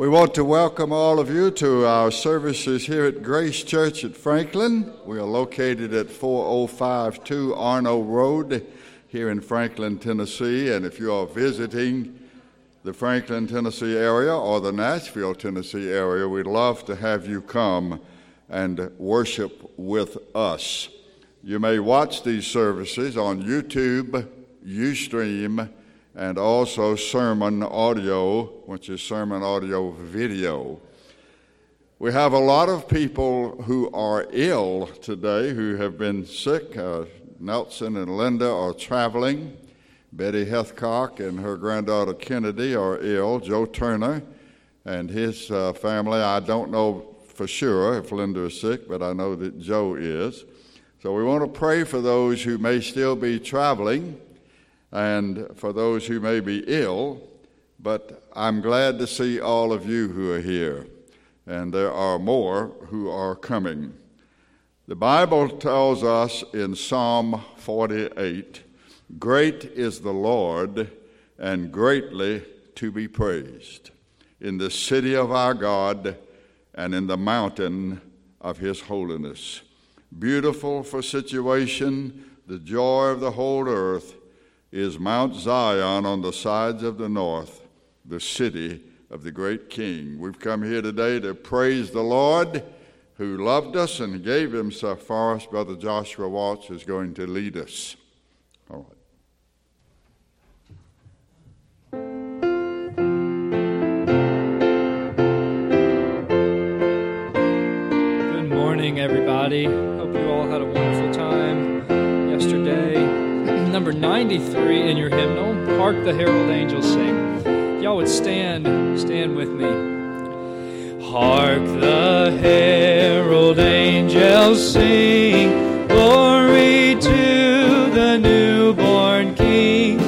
We want to welcome all of you to our services here at Grace Church at Franklin. We are located at 4052 Arno Road here in Franklin, Tennessee. And if you are visiting the Franklin, Tennessee area or the Nashville, Tennessee area, we'd love to have you come and worship with us. You may watch these services on YouTube, Ustream, and also sermon audio, which is sermon audio video. We have a lot of people who are ill today who have been sick. Uh, Nelson and Linda are traveling. Betty Hethcock and her granddaughter Kennedy are ill. Joe Turner and his uh, family, I don't know for sure if Linda is sick, but I know that Joe is. So we want to pray for those who may still be traveling and for those who may be ill, but I'm glad to see all of you who are here, and there are more who are coming. The Bible tells us in Psalm 48 Great is the Lord, and greatly to be praised in the city of our God and in the mountain of his holiness. Beautiful for situation, the joy of the whole earth is Mount Zion on the sides of the north, the city of the great King. We've come here today to praise the Lord who loved us and gave himself for us. Brother Joshua Watts is going to lead us. All right. Good morning, everybody. Hope you all had a wonderful time yesterday number 93 in your hymnal, Hark the Herald Angels Sing. Y'all would stand, stand with me. Hark the herald angels sing, glory to the newborn King.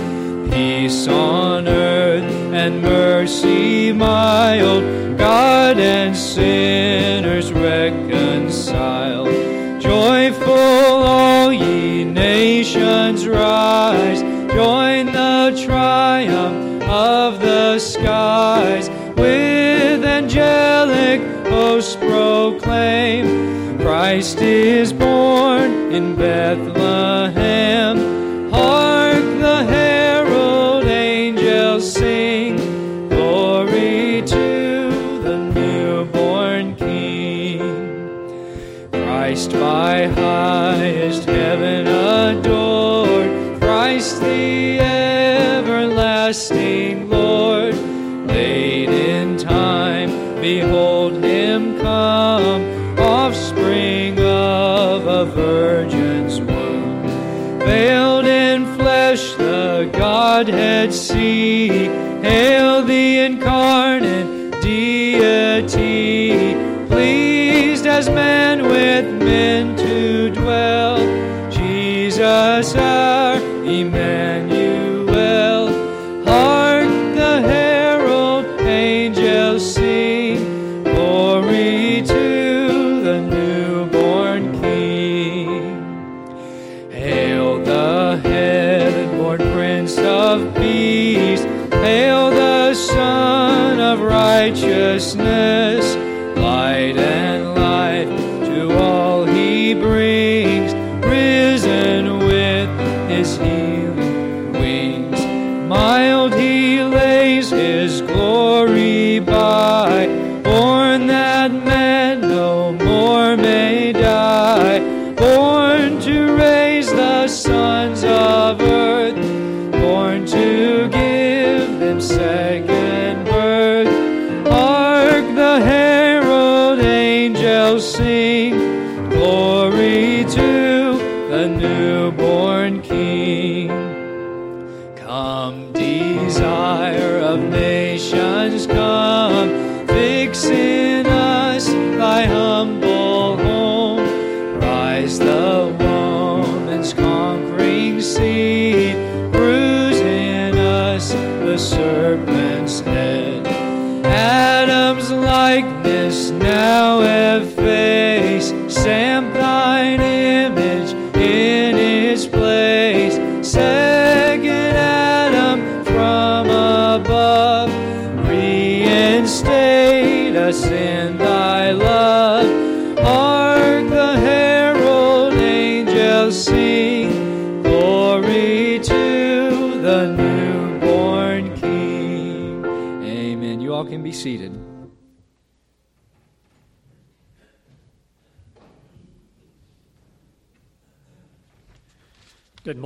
Peace on earth and mercy mild, God and sinners nations rise, join the triumph of the skies. With angelic hosts proclaim, Christ is born in Bethlehem. Hark the herald angels sing, glory to the newborn King. Christ by highest the everlasting Lord, late in time, behold him come, offspring of a virgin's womb. Veiled in flesh, the Godhead see, hail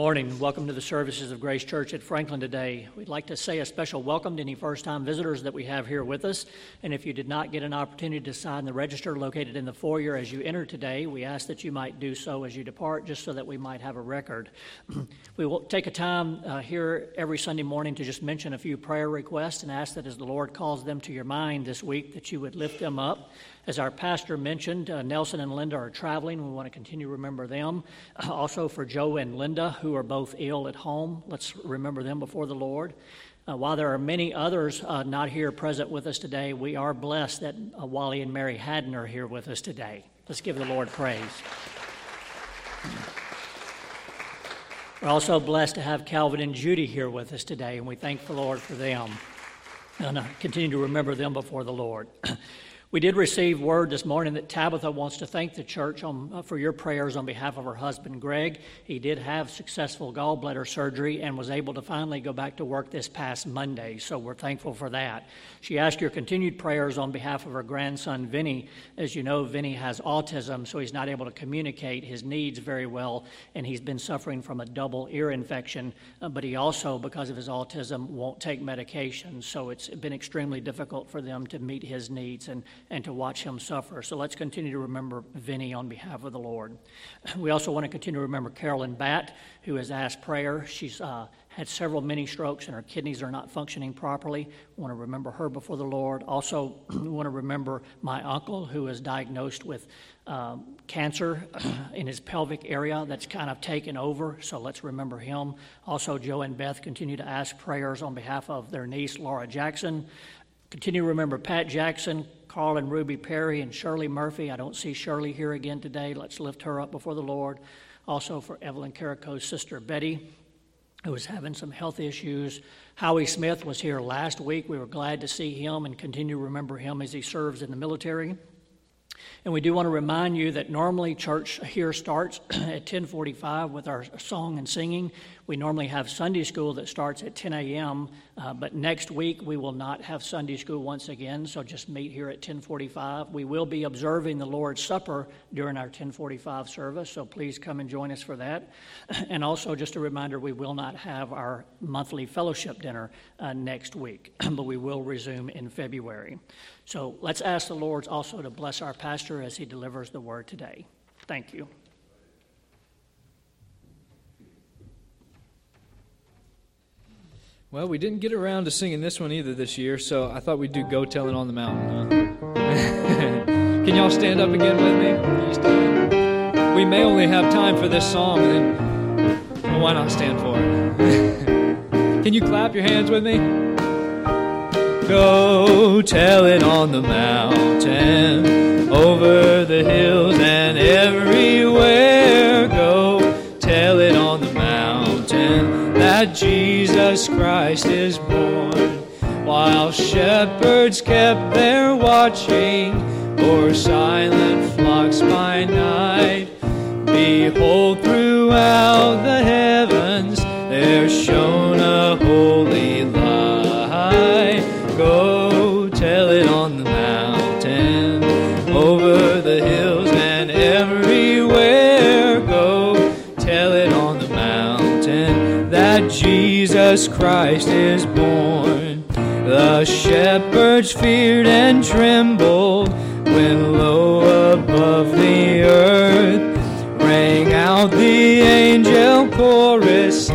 morning. Welcome to the services of Grace Church at Franklin today. We'd like to say a special welcome to any first time visitors that we have here with us. And if you did not get an opportunity to sign the register located in the foyer as you enter today, we ask that you might do so as you depart, just so that we might have a record. we will take a time uh, here every Sunday morning to just mention a few prayer requests and ask that as the Lord calls them to your mind this week, that you would lift them up. As our pastor mentioned, uh, Nelson and Linda are traveling. We want to continue to remember them. Uh, also, for Joe and Linda, who are both ill at home, let's remember them before the Lord. Uh, while there are many others uh, not here present with us today, we are blessed that uh, Wally and Mary Haddon are here with us today. Let's give the Lord praise. We're also blessed to have Calvin and Judy here with us today, and we thank the Lord for them and uh, continue to remember them before the Lord. We did receive word this morning that Tabitha wants to thank the church on, uh, for your prayers on behalf of her husband, Greg. He did have successful gallbladder surgery and was able to finally go back to work this past Monday, so we're thankful for that. She asked your continued prayers on behalf of her grandson, Vinny. As you know, Vinny has autism, so he's not able to communicate his needs very well, and he's been suffering from a double ear infection. Uh, but he also, because of his autism, won't take medication, so it's been extremely difficult for them to meet his needs. And and to watch him suffer. So let's continue to remember Vinny on behalf of the Lord. We also want to continue to remember Carolyn Batt, who has asked prayer. She's uh, had several mini strokes and her kidneys are not functioning properly. We want to remember her before the Lord. Also, we want to remember my uncle, who is diagnosed with um, cancer in his pelvic area that's kind of taken over, so let's remember him. Also, Joe and Beth continue to ask prayers on behalf of their niece, Laura Jackson. Continue to remember Pat Jackson, Carl and Ruby Perry and Shirley Murphy. I don't see Shirley here again today. Let's lift her up before the Lord. Also for Evelyn Carico's sister Betty, who was having some health issues. Howie Smith was here last week. We were glad to see him and continue to remember him as he serves in the military. And we do want to remind you that normally church here starts at 10:45 with our song and singing. We normally have Sunday school that starts at 10 a.m., uh, but next week we will not have Sunday school once again. So just meet here at 10:45. We will be observing the Lord's Supper during our 10:45 service, so please come and join us for that. And also, just a reminder, we will not have our monthly fellowship dinner uh, next week, but we will resume in February. So let's ask the Lord also to bless our pastor as he delivers the word today. Thank you. Well, we didn't get around to singing this one either this year, so I thought we'd do Go Tell It on the Mountain. Huh? Can y'all stand up again with me? We may only have time for this song, then why not stand for it? Can you clap your hands with me? Go tell it on the mountain, over the hills and everywhere. Go tell it on the mountain that Jesus Christ is born. While shepherds kept their watching o'er silent flocks by night, behold, throughout the heavens there shone Jesus Christ is born. The shepherds feared and trembled when low above the earth rang out the angel chorus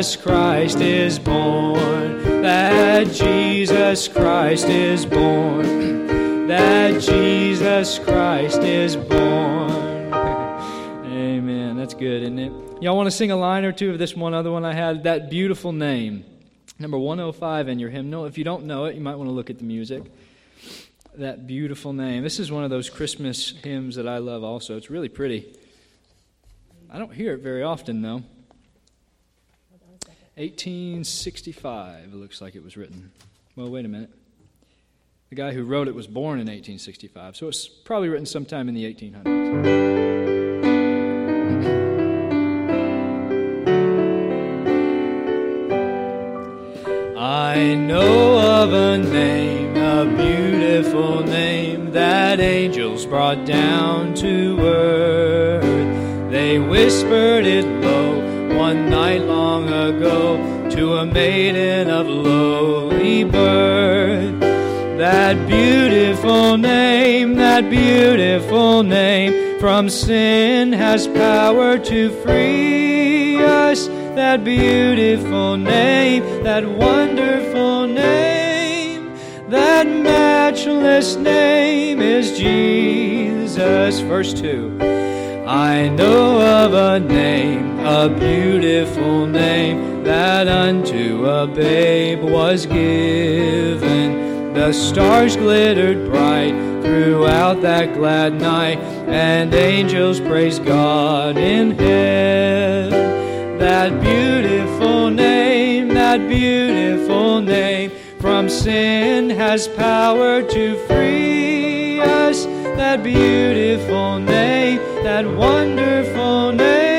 Jesus Christ is born, that Jesus Christ is born, that Jesus Christ is born. Amen. That's good, isn't it? Y'all want to sing a line or two of this one other one I had? That beautiful name. Number 105 in your hymnal. If you don't know it, you might want to look at the music. That beautiful name. This is one of those Christmas hymns that I love also. It's really pretty. I don't hear it very often, though. 1865, it looks like it was written. Well, wait a minute. The guy who wrote it was born in 1865, so it's probably written sometime in the 1800s. I know of a name, a beautiful name that angels brought down to earth. They whispered it low one night long ago to a maiden of lowly birth. That beautiful name, that beautiful name from sin has power to free us that beautiful name, that wonderful name, that matchless name is Jesus. Verse 2 I know of a name, a beautiful name, that unto a babe was given. The stars glittered bright throughout that glad night, and angels praised God in heaven that beautiful name, that beautiful name from sin has power to free us. That beautiful name, that wonderful name,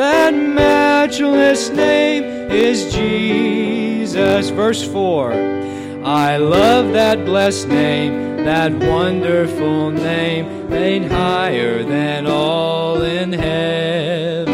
that matchless name is Jesus. Verse 4 I love that blessed name, that wonderful name, made higher than all in heaven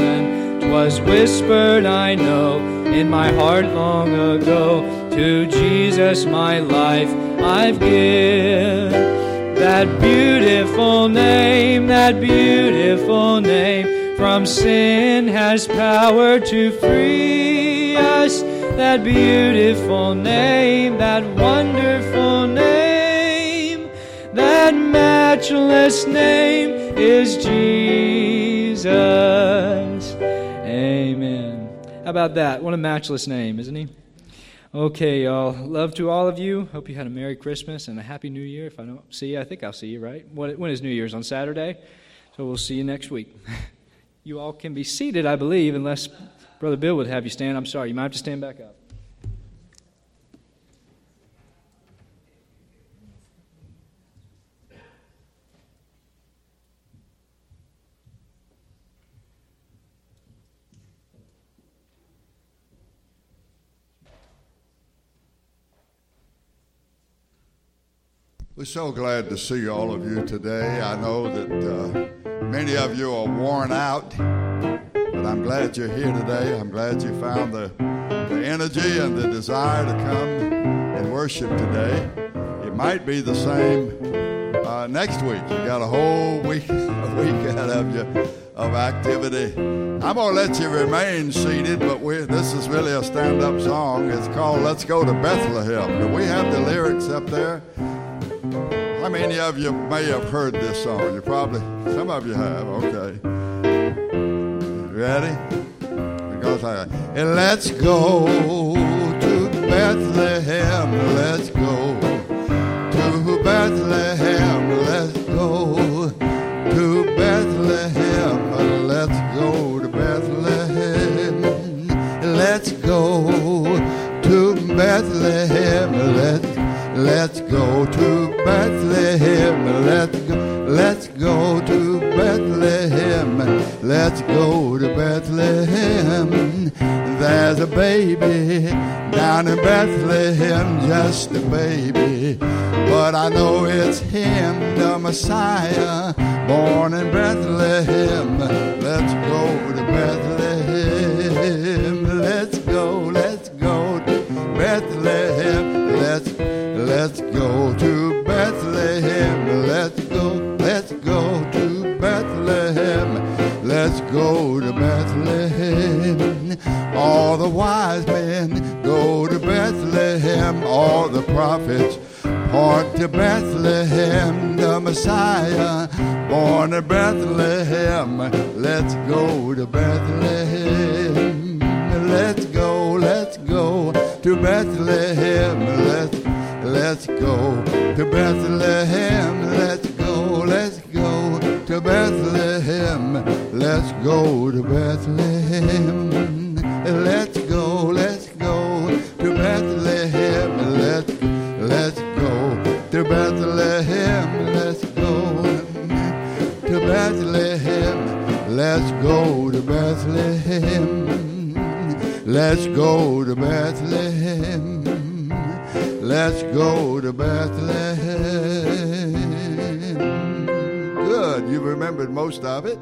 was whispered, I know, in my heart long ago. To Jesus, my life I've given. That beautiful name, that beautiful name, from sin has power to free us. That beautiful name, that wonderful name, that matchless name is Jesus. Amen. How about that? What a matchless name, isn't he? Okay, y'all. Love to all of you. Hope you had a Merry Christmas and a Happy New Year. If I don't see you, I think I'll see you, right? When is New Year's? On Saturday? So we'll see you next week. You all can be seated, I believe, unless Brother Bill would have you stand. I'm sorry. You might have to stand back up. We're so glad to see all of you today. I know that uh, many of you are worn out, but I'm glad you're here today. I'm glad you found the, the energy and the desire to come and worship today. It might be the same uh, next week. You got a whole week, a week ahead of you of activity. I'm going to let you remain seated, but this is really a stand up song. It's called Let's Go to Bethlehem. Do we have the lyrics up there? How many of you may have heard this song? You probably, some of you have, okay. Ready? Because I, and let's go to Bethlehem, let's go to Bethlehem, let's go to Bethlehem, let's go to Bethlehem, let's go to Bethlehem, let's Let's to. Let's go. Let's go let's go to Bethlehem. Let's go to Bethlehem. There's a baby down in Bethlehem, just a baby. But I know it's him, the Messiah, born in Bethlehem. Let's go to Bethlehem. Prophets point to Bethlehem. The Messiah born in Bethlehem. Let's go to Bethlehem. Let's go, let's go to Bethlehem. Let's let's go to Bethlehem. Let's go, let's go to Bethlehem. Let's go to Bethlehem. Let's Let's go to Bethlehem. Let's go to Bethlehem. Let's go to Bethlehem. Good. You remembered most of it.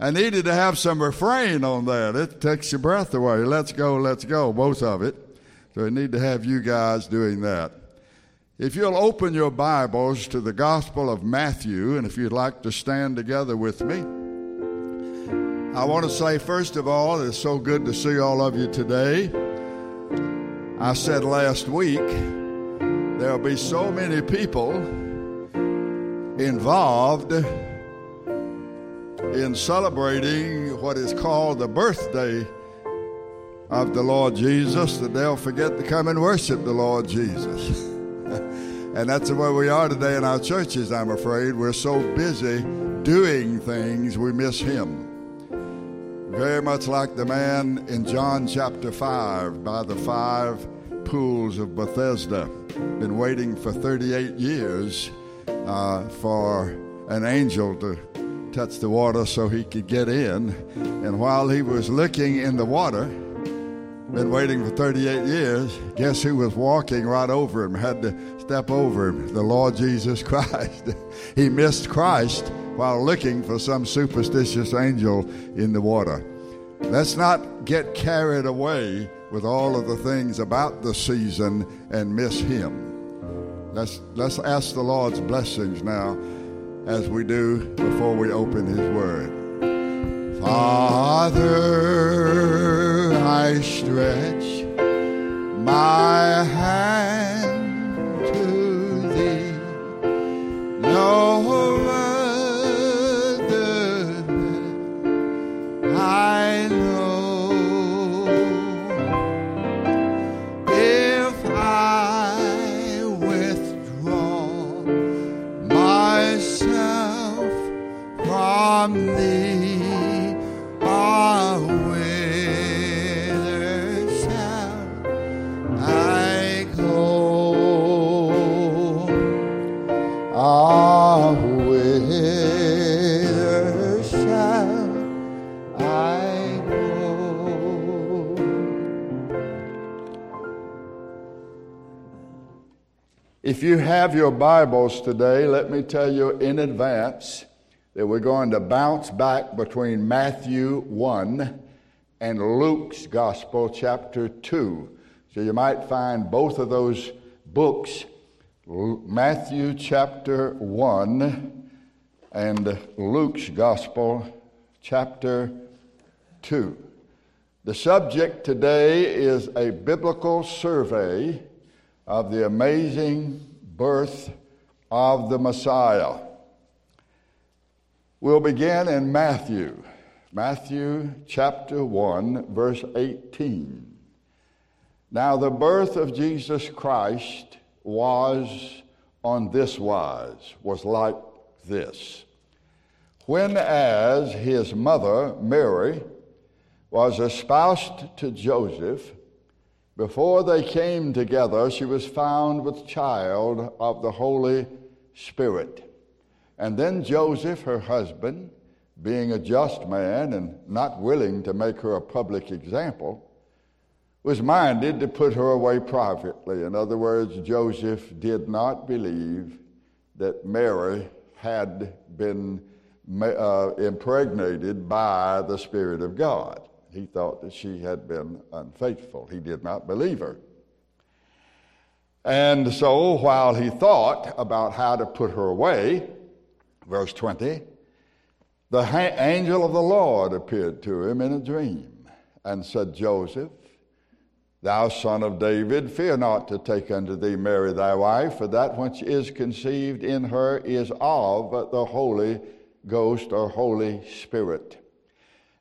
I needed to have some refrain on that. It takes your breath away. Let's go, let's go, both of it. So I need to have you guys doing that. If you'll open your Bibles to the Gospel of Matthew, and if you'd like to stand together with me, I want to say, first of all, it's so good to see all of you today. I said last week, there'll be so many people involved in celebrating what is called the birthday of the Lord Jesus that they'll forget to come and worship the Lord Jesus. and that's the way we are today in our churches, I'm afraid. We're so busy doing things, we miss Him. Very much like the man in John chapter 5 by the five pools of Bethesda. Been waiting for 38 years uh, for an angel to touch the water so he could get in. And while he was looking in the water, been waiting for 38 years, guess who was walking right over him, had to step over him? The Lord Jesus Christ. he missed Christ while looking for some superstitious angel in the water. Let's not get carried away with all of the things about the season and miss him. Let's, let's ask the Lord's blessings now as we do before we open his word. Father, I stretch my hand to thee. No other I know. If I withdraw myself from If you have your Bibles today, let me tell you in advance that we're going to bounce back between Matthew 1 and Luke's Gospel, chapter 2. So you might find both of those books, Matthew chapter 1 and Luke's Gospel, chapter 2. The subject today is a biblical survey of the amazing birth of the Messiah. We'll begin in Matthew, Matthew chapter 1, verse 18. Now, the birth of Jesus Christ was on this wise, was like this. When, as his mother, Mary, was espoused to Joseph, before they came together, she was found with child of the Holy Spirit. And then Joseph, her husband, being a just man and not willing to make her a public example, was minded to put her away privately. In other words, Joseph did not believe that Mary had been uh, impregnated by the Spirit of God. He thought that she had been unfaithful. He did not believe her. And so while he thought about how to put her away, verse 20, the ha- angel of the Lord appeared to him in a dream and said, Joseph, thou son of David, fear not to take unto thee Mary thy wife, for that which is conceived in her is of the Holy Ghost or Holy Spirit.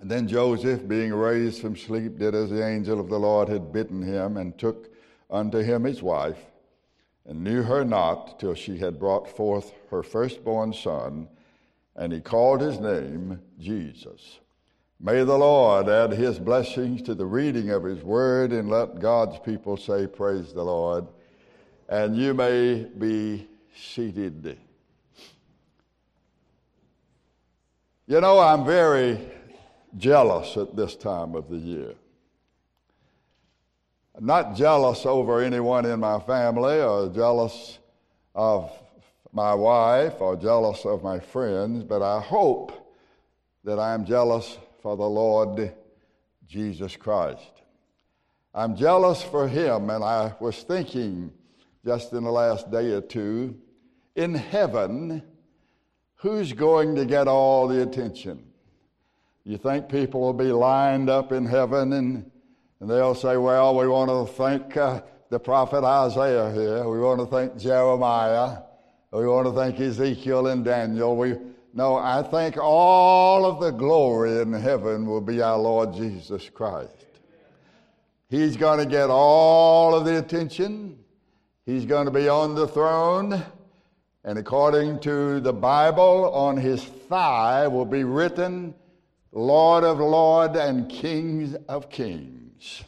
And then Joseph, being raised from sleep, did as the angel of the Lord had bidden him, and took unto him his wife and knew her not till she had brought forth her firstborn son, and he called his name Jesus. May the Lord add his blessings to the reading of his word, and let God's people say, Praise the Lord. And you may be seated. You know, I'm very jealous at this time of the year. Not jealous over anyone in my family or jealous of my wife or jealous of my friends, but I hope that I'm jealous for the Lord Jesus Christ. I'm jealous for him, and I was thinking just in the last day or two in heaven, who's going to get all the attention? You think people will be lined up in heaven and and they'll say, well, we want to thank uh, the prophet Isaiah here. We want to thank Jeremiah. We want to thank Ezekiel and Daniel. We, no, I think all of the glory in heaven will be our Lord Jesus Christ. He's going to get all of the attention. He's going to be on the throne. And according to the Bible, on his thigh will be written, Lord of Lords and Kings of Kings.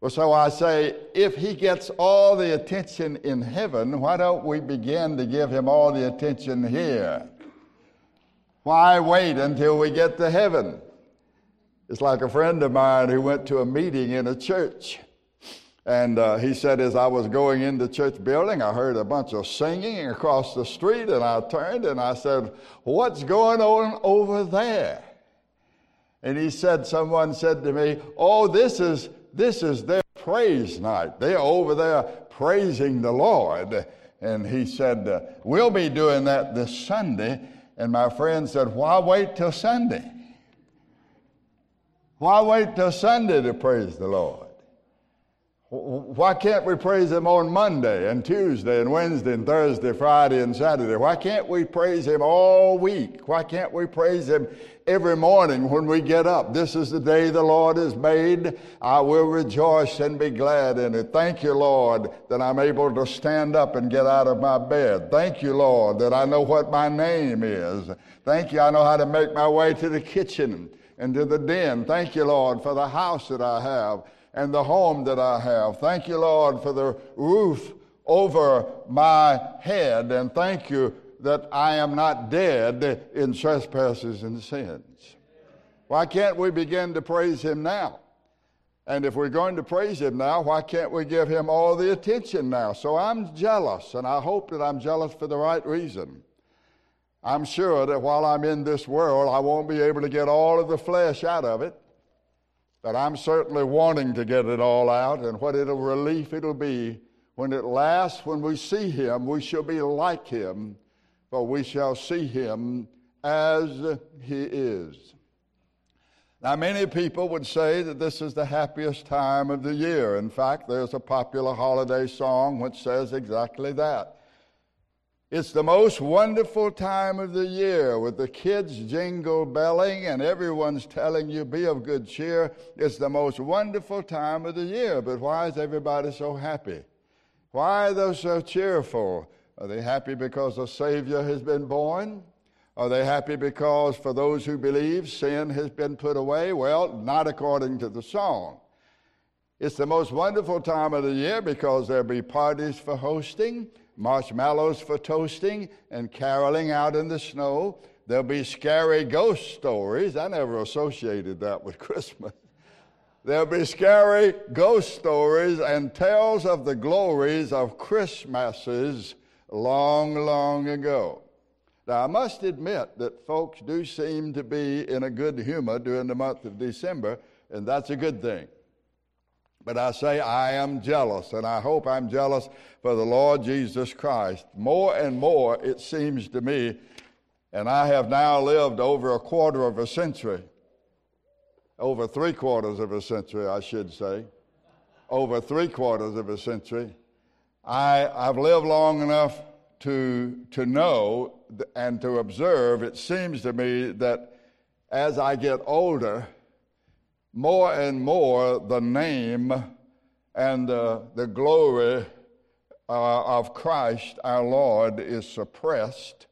Well, so I say, if he gets all the attention in heaven, why don't we begin to give him all the attention here? Why wait until we get to heaven? It's like a friend of mine who went to a meeting in a church. And uh, he said, as I was going in the church building, I heard a bunch of singing across the street, and I turned and I said, What's going on over there? And he said, someone said to me, Oh, this is this is their praise night. They're over there praising the Lord. And he said, uh, We'll be doing that this Sunday. And my friend said, Why wait till Sunday? Why wait till Sunday to praise the Lord? Why can't we praise Him on Monday and Tuesday and Wednesday and Thursday, Friday and Saturday? Why can't we praise Him all week? Why can't we praise Him every morning when we get up? This is the day the Lord has made. I will rejoice and be glad in it. Thank you, Lord, that I'm able to stand up and get out of my bed. Thank you, Lord, that I know what my name is. Thank you, I know how to make my way to the kitchen and to the den. Thank you, Lord, for the house that I have and the home that I have. Thank you, Lord, for the roof over my head, and thank you that I am not dead in trespasses and sins. Why can't we begin to praise Him now? And if we're going to praise Him now, why can't we give Him all the attention now? So I'm jealous, and I hope that I'm jealous for the right reason. I'm sure that while I'm in this world, I won't be able to get all of the flesh out of it. But I'm certainly wanting to get it all out, and what a relief it'll be when at last, when we see him, we shall be like him, for we shall see him as he is. Now, many people would say that this is the happiest time of the year. In fact, there's a popular holiday song which says exactly that. It's the most wonderful time of the year with the kids jingle belling and everyone's telling you be of good cheer. It's the most wonderful time of the year. But why is everybody so happy? Why are they so cheerful? Are they happy because a Savior has been born? Are they happy because for those who believe sin has been put away? Well, not according to the song. It's the most wonderful time of the year because there'll be parties for hosting. Marshmallows for toasting and caroling out in the snow. There'll be scary ghost stories. I never associated that with Christmas. There'll be scary ghost stories and tales of the glories of Christmases long, long ago. Now, I must admit that folks do seem to be in a good humor during the month of December, and that's a good thing. But I say I am jealous, and I hope I'm jealous for the Lord Jesus Christ. More and more, it seems to me, and I have now lived over a quarter of a century, over three quarters of a century, I should say, over three quarters of a century. I, I've lived long enough to, to know and to observe, it seems to me that as I get older, more and more the name and uh, the glory uh, of Christ our Lord is suppressed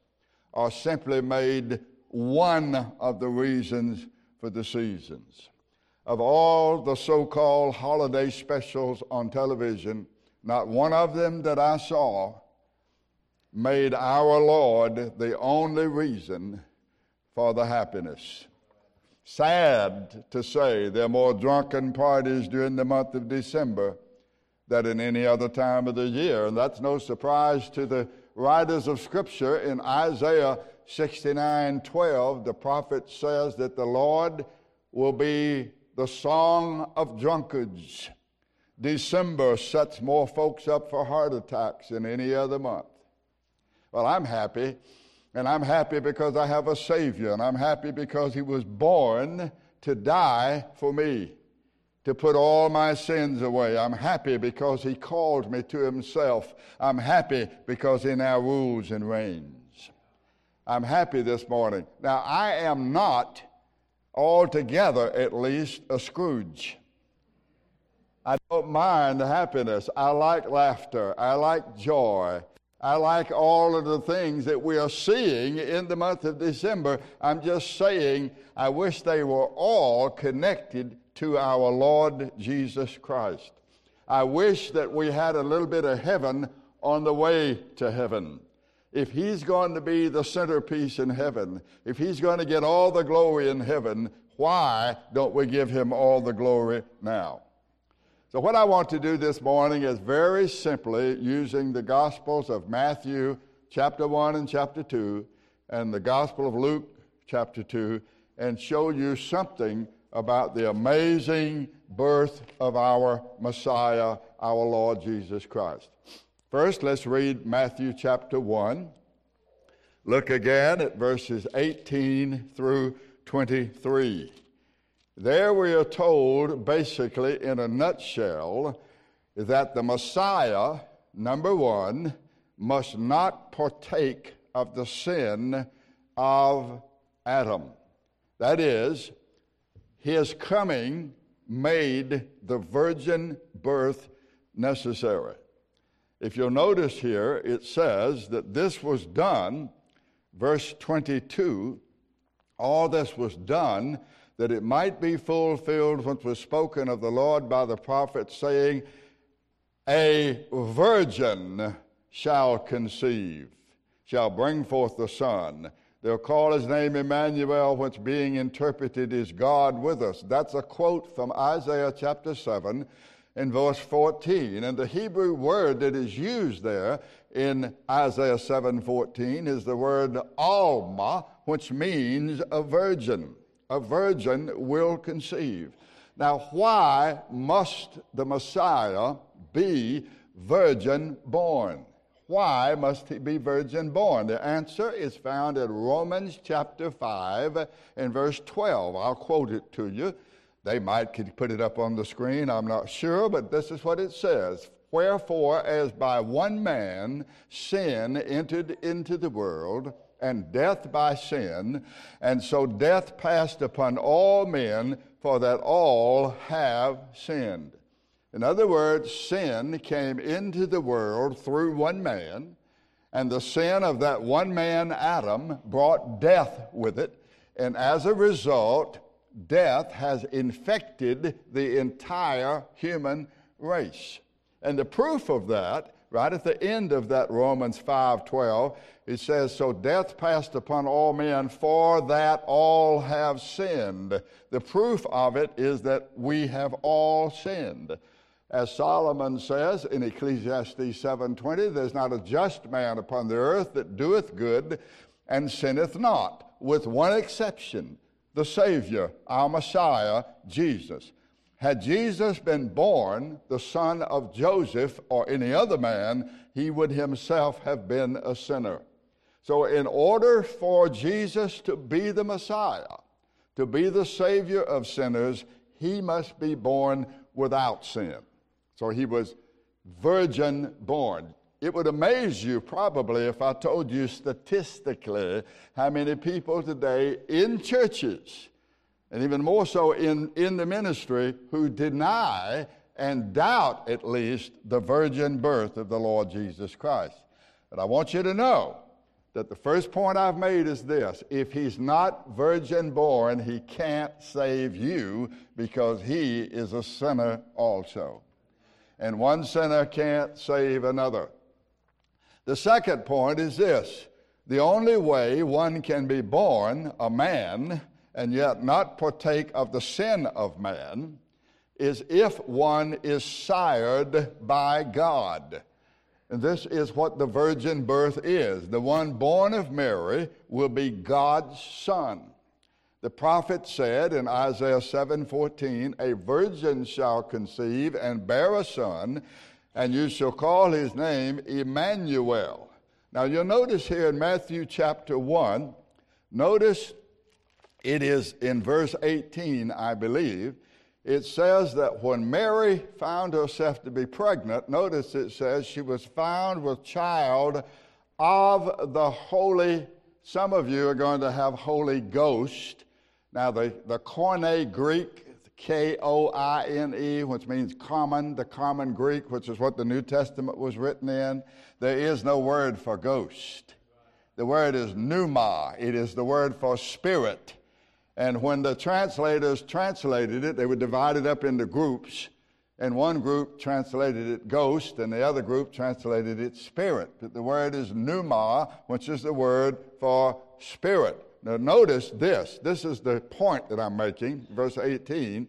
or simply made one of the reasons for the seasons. Of all the so called holiday specials on television, not one of them that I saw made our Lord the only reason for the happiness. Sad to say, there are more drunken parties during the month of December than in any other time of the year. And that's no surprise to the writers of Scripture. In Isaiah 69 12, the prophet says that the Lord will be the song of drunkards. December sets more folks up for heart attacks than any other month. Well, I'm happy and I'm happy because I have a Savior, and I'm happy because He was born to die for me, to put all my sins away. I'm happy because He called me to Himself. I'm happy because He now rules and reigns. I'm happy this morning. Now, I am not altogether, at least, a Scrooge. I don't mind happiness. I like laughter. I like joy. I like all of the things that we are seeing in the month of December. I'm just saying, I wish they were all connected to our Lord Jesus Christ. I wish that we had a little bit of heaven on the way to heaven. If He's going to be the centerpiece in heaven, if He's going to get all the glory in heaven, why don't we give Him all the glory now? So, what I want to do this morning is very simply using the Gospels of Matthew chapter 1 and chapter 2 and the Gospel of Luke chapter 2 and show you something about the amazing birth of our Messiah, our Lord Jesus Christ. First, let's read Matthew chapter 1. Look again at verses 18 through 23. There we are told, basically, in a nutshell, that the Messiah, number one, must not partake of the sin of Adam. That is, his coming made the virgin birth necessary. If you'll notice here, it says that this was done, verse 22, all this was done that it might be fulfilled which was spoken of the Lord by the prophet, saying, A virgin shall conceive, shall bring forth the Son. They'll call his name Emmanuel, which being interpreted is God with us. That's a quote from Isaiah chapter 7 in verse 14. And the Hebrew word that is used there in Isaiah 7:14 is the word Alma, which means a virgin a virgin will conceive. Now, why must the Messiah be virgin born? Why must he be virgin born? The answer is found in Romans chapter 5 and verse 12. I'll quote it to you. They might put it up on the screen, I'm not sure, but this is what it says. Wherefore, as by one man sin entered into the world, and death by sin, and so death passed upon all men, for that all have sinned. In other words, sin came into the world through one man, and the sin of that one man, Adam, brought death with it, and as a result, death has infected the entire human race. And the proof of that right at the end of that Romans 5:12, it says, "So death passed upon all men, for that all have sinned." The proof of it is that we have all sinned. As Solomon says in Ecclesiastes 7:20, there's not a just man upon the earth that doeth good and sinneth not, with one exception, the Savior, our Messiah, Jesus. Had Jesus been born the son of Joseph or any other man, he would himself have been a sinner. So, in order for Jesus to be the Messiah, to be the Savior of sinners, he must be born without sin. So, he was virgin born. It would amaze you probably if I told you statistically how many people today in churches and even more so in, in the ministry, who deny and doubt at least the virgin birth of the Lord Jesus Christ. But I want you to know that the first point I've made is this if he's not virgin born, he can't save you because he is a sinner also. And one sinner can't save another. The second point is this the only way one can be born a man and yet not partake of the sin of man is if one is sired by God. And this is what the virgin birth is. The one born of Mary will be God's son. The prophet said in Isaiah 7:14, "A virgin shall conceive and bear a son, and you shall call his name Emmanuel." Now you'll notice here in Matthew chapter 1, notice it is in verse 18, I believe, it says that when Mary found herself to be pregnant, notice it says she was found with child of the Holy. Some of you are going to have Holy Ghost. Now, the, the Koine Greek, K O I N E, which means common, the common Greek, which is what the New Testament was written in, there is no word for ghost. The word is pneuma, it is the word for spirit. And when the translators translated it, they would divide it up into groups. And one group translated it ghost, and the other group translated it spirit. But the word is pneuma, which is the word for spirit. Now, notice this. This is the point that I'm making, verse 18.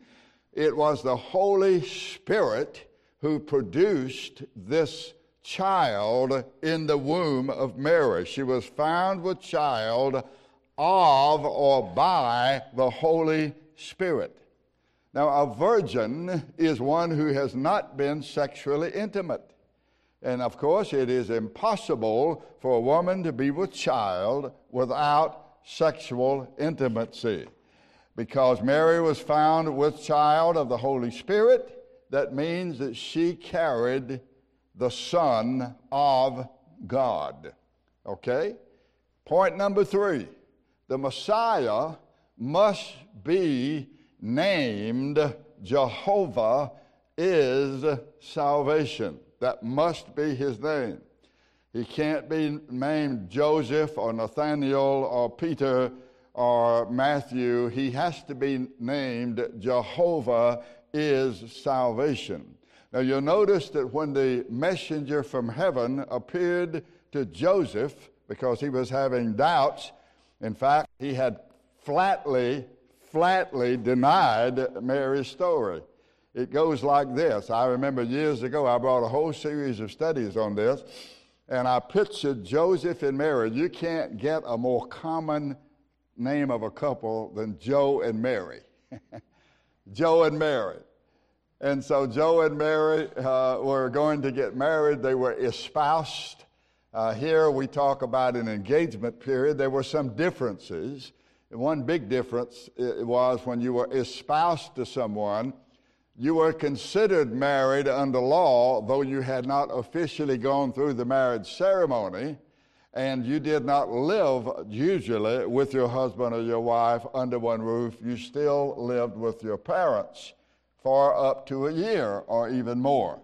It was the Holy Spirit who produced this child in the womb of Mary. She was found with child of or by the Holy Spirit. Now, a virgin is one who has not been sexually intimate. And of course, it is impossible for a woman to be with child without sexual intimacy. Because Mary was found with child of the Holy Spirit, that means that she carried the Son of God. Okay? Point number three the Messiah must be named Jehovah is salvation. That must be his name. He can't be named Joseph or Nathaniel or Peter or Matthew. He has to be named Jehovah is salvation. Now you'll notice that when the messenger from heaven appeared to Joseph, because he was having doubts, in fact, he had flatly, flatly denied Mary's story. It goes like this. I remember years ago, I brought a whole series of studies on this, and I pictured Joseph and Mary. You can't get a more common name of a couple than Joe and Mary. Joe and Mary. And so Joe and Mary uh, were going to get married. They were espoused. Uh, here we talk about an engagement period. There were some differences. One big difference was when you were espoused to someone, you were considered married under law, though you had not officially gone through the marriage ceremony, and you did not live usually with your husband or your wife under one roof. You still lived with your parents for up to a year or even more.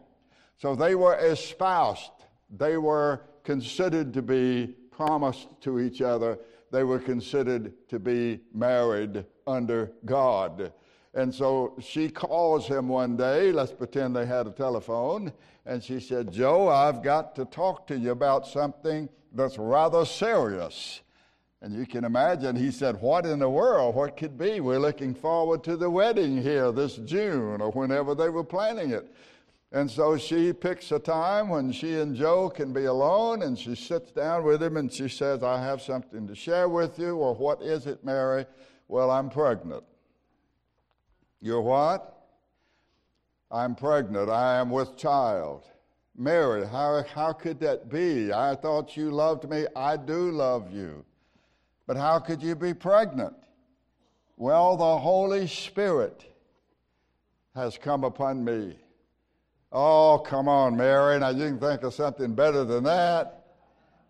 So they were espoused. They were considered to be promised to each other. They were considered to be married under God. And so she calls him one day. Let's pretend they had a telephone. And she said, Joe, I've got to talk to you about something that's rather serious. And you can imagine, he said, What in the world? What could be? We're looking forward to the wedding here this June or whenever they were planning it. And so she picks a time when she and Joe can be alone, and she sits down with him and she says, I have something to share with you. Or what is it, Mary? Well, I'm pregnant. You're what? I'm pregnant. I am with child. Mary, how, how could that be? I thought you loved me. I do love you. But how could you be pregnant? Well, the Holy Spirit has come upon me. Oh, come on, Mary. Now you can think of something better than that.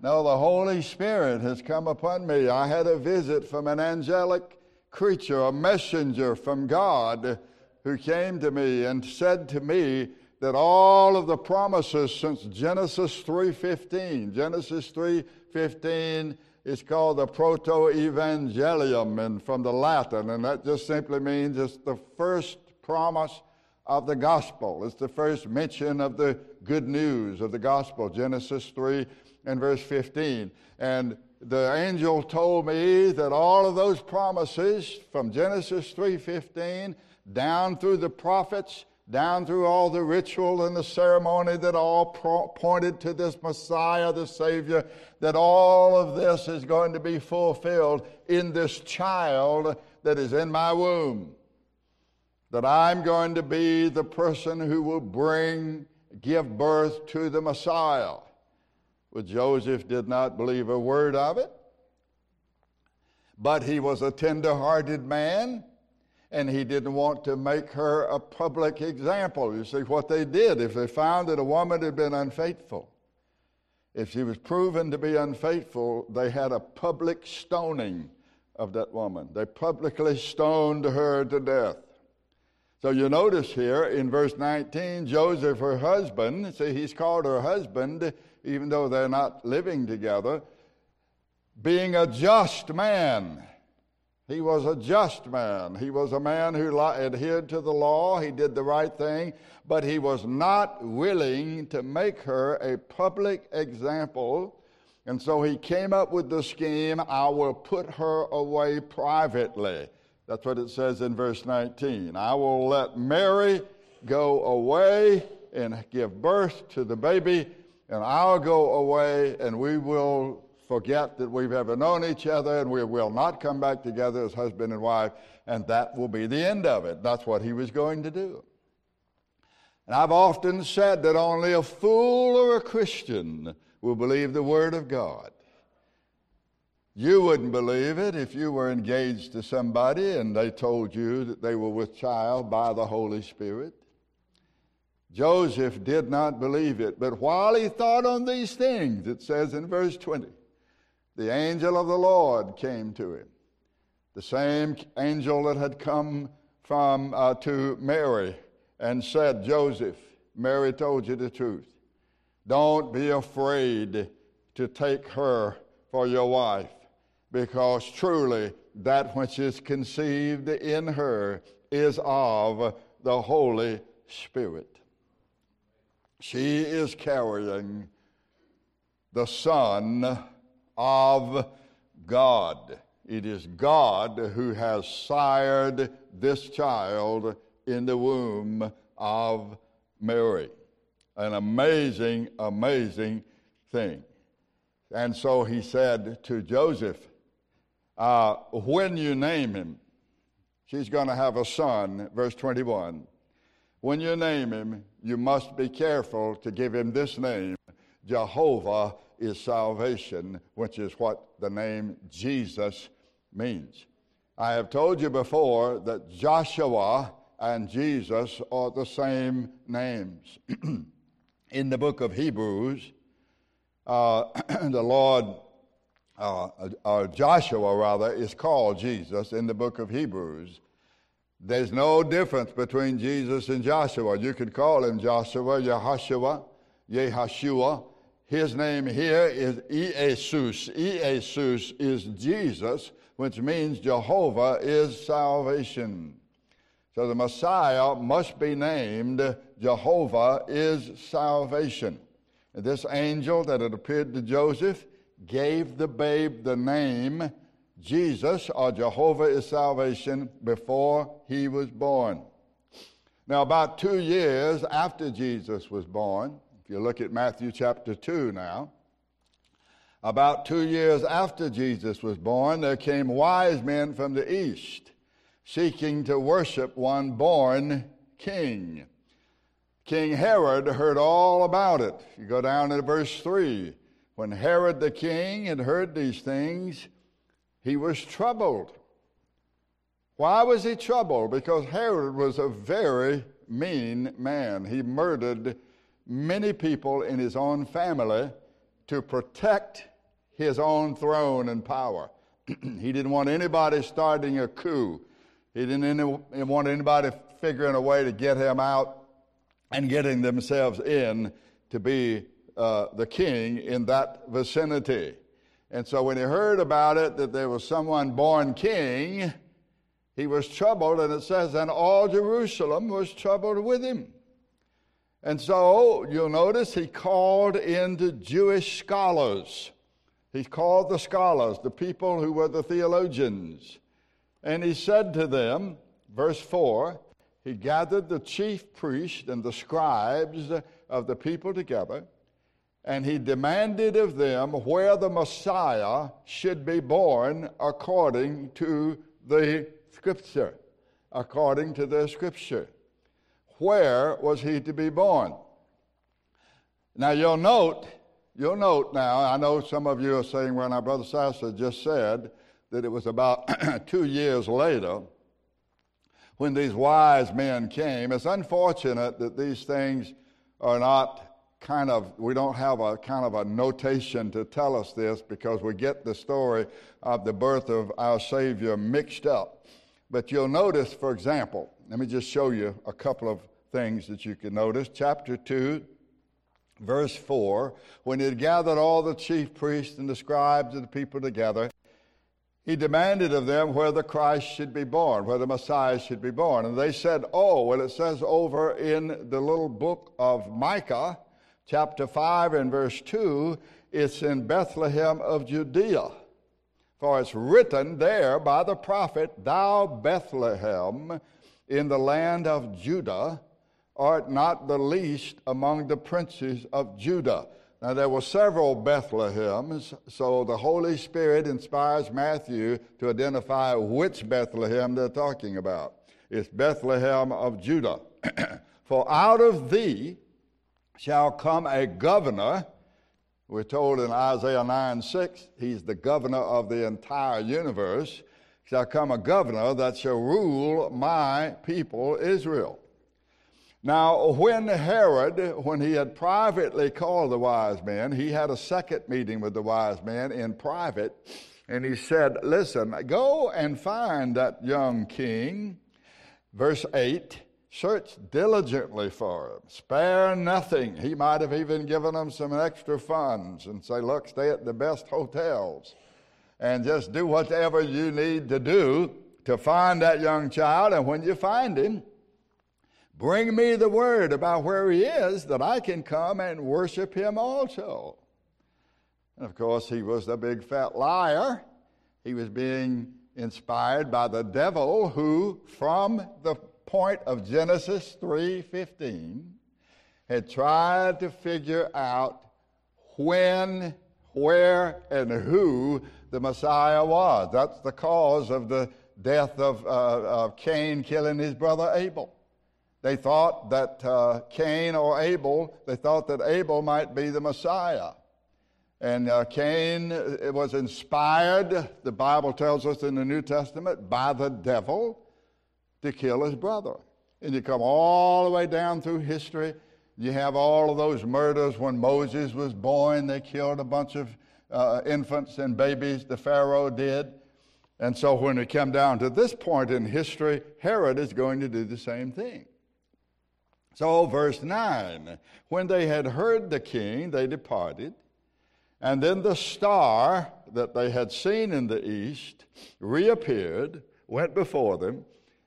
No, the Holy Spirit has come upon me. I had a visit from an angelic creature, a messenger from God, who came to me and said to me that all of the promises since Genesis 3:15, Genesis 3:15 is called the proto-evangelium and from the Latin, and that just simply means it's the first promise of the gospel. It's the first mention of the good news of the gospel, Genesis 3 and verse 15. And the angel told me that all of those promises from Genesis 3:15 down through the prophets, down through all the ritual and the ceremony that all pro- pointed to this Messiah, the Savior, that all of this is going to be fulfilled in this child that is in my womb that I'm going to be the person who will bring, give birth to the Messiah. But Joseph did not believe a word of it. But he was a tender hearted man, and he didn't want to make her a public example. You see what they did if they found that a woman had been unfaithful. If she was proven to be unfaithful, they had a public stoning of that woman. They publicly stoned her to death. So you notice here in verse 19, Joseph, her husband, see, he's called her husband, even though they're not living together, being a just man. He was a just man. He was a man who adhered to the law. He did the right thing, but he was not willing to make her a public example. And so he came up with the scheme I will put her away privately. That's what it says in verse 19. I will let Mary go away and give birth to the baby, and I'll go away, and we will forget that we've ever known each other, and we will not come back together as husband and wife, and that will be the end of it. That's what he was going to do. And I've often said that only a fool or a Christian will believe the Word of God. You wouldn't believe it if you were engaged to somebody and they told you that they were with child by the Holy Spirit. Joseph did not believe it, but while he thought on these things, it says in verse 20, the angel of the Lord came to him. The same angel that had come from uh, to Mary and said, Joseph, Mary told you the truth. Don't be afraid to take her for your wife because truly that which is conceived in her is of the Holy Spirit. She is carrying the Son of God. It is God who has sired this child in the womb of Mary. An amazing, amazing thing. And so he said to Joseph, uh, when you name him, she's going to have a son, verse 21. When you name him, you must be careful to give him this name Jehovah is salvation, which is what the name Jesus means. I have told you before that Joshua and Jesus are the same names. In the book of Hebrews, uh, the Lord uh, uh, Joshua, rather, is called Jesus in the book of Hebrews. There's no difference between Jesus and Joshua. You could call him Joshua, Yehoshua, Yehashua. His name here is Iesus. Iesus is Jesus, which means Jehovah is salvation. So the Messiah must be named Jehovah is salvation. This angel that had appeared to Joseph gave the babe the name Jesus or Jehovah is salvation before he was born. Now, about two years after Jesus was born, if you look at Matthew chapter 2 now, about two years after Jesus was born, there came wise men from the east seeking to worship one born king. King Herod heard all about it. You go down to verse 3. When Herod the king had heard these things, he was troubled. Why was he troubled? Because Herod was a very mean man. He murdered many people in his own family to protect his own throne and power. he didn't want anybody starting a coup. He didn't want anybody figuring a way to get him out and getting themselves in to be uh, the king in that vicinity. And so when he heard about it, that there was someone born king, he was troubled, and it says, and all Jerusalem was troubled with him. And so you'll notice he called in the Jewish scholars. He called the scholars, the people who were the theologians. And he said to them, verse 4, he gathered the chief priests and the scribes of the people together, and he demanded of them where the Messiah should be born according to the scripture. According to the scripture. Where was he to be born? Now you'll note, you'll note now, I know some of you are saying, well, our brother Sasser just said that it was about two years later when these wise men came. It's unfortunate that these things are not kind of, we don't have a kind of a notation to tell us this because we get the story of the birth of our Savior mixed up. But you'll notice, for example, let me just show you a couple of things that you can notice. Chapter 2, verse 4 when he had gathered all the chief priests and the scribes and the people together, he demanded of them where the Christ should be born, where the Messiah should be born. And they said, Oh, well, it says over in the little book of Micah, chapter 5 and verse 2, it's in Bethlehem of Judea. For it's written there by the prophet, Thou Bethlehem in the land of Judah art not the least among the princes of Judah. Now, there were several Bethlehems, so the Holy Spirit inspires Matthew to identify which Bethlehem they're talking about. It's Bethlehem of Judah. For out of thee shall come a governor. We're told in Isaiah 9 6, he's the governor of the entire universe. Shall come a governor that shall rule my people Israel. Now, when Herod, when he had privately called the wise men, he had a second meeting with the wise men in private, and he said, Listen, go and find that young king. Verse 8 Search diligently for him, spare nothing. He might have even given them some extra funds and say, Look, stay at the best hotels and just do whatever you need to do to find that young child. And when you find him, Bring me the word about where he is that I can come and worship him also. And of course, he was a big fat liar. He was being inspired by the devil who, from the point of Genesis 3:15, had tried to figure out when, where, and who the Messiah was. That's the cause of the death of, uh, of Cain killing his brother Abel. They thought that uh, Cain or Abel, they thought that Abel might be the Messiah. And uh, Cain was inspired, the Bible tells us in the New Testament, by the devil to kill his brother. And you come all the way down through history. You have all of those murders when Moses was born. They killed a bunch of uh, infants and babies, the Pharaoh did. And so when we come down to this point in history, Herod is going to do the same thing. So, verse 9 when they had heard the king, they departed. And then the star that they had seen in the east reappeared, went before them,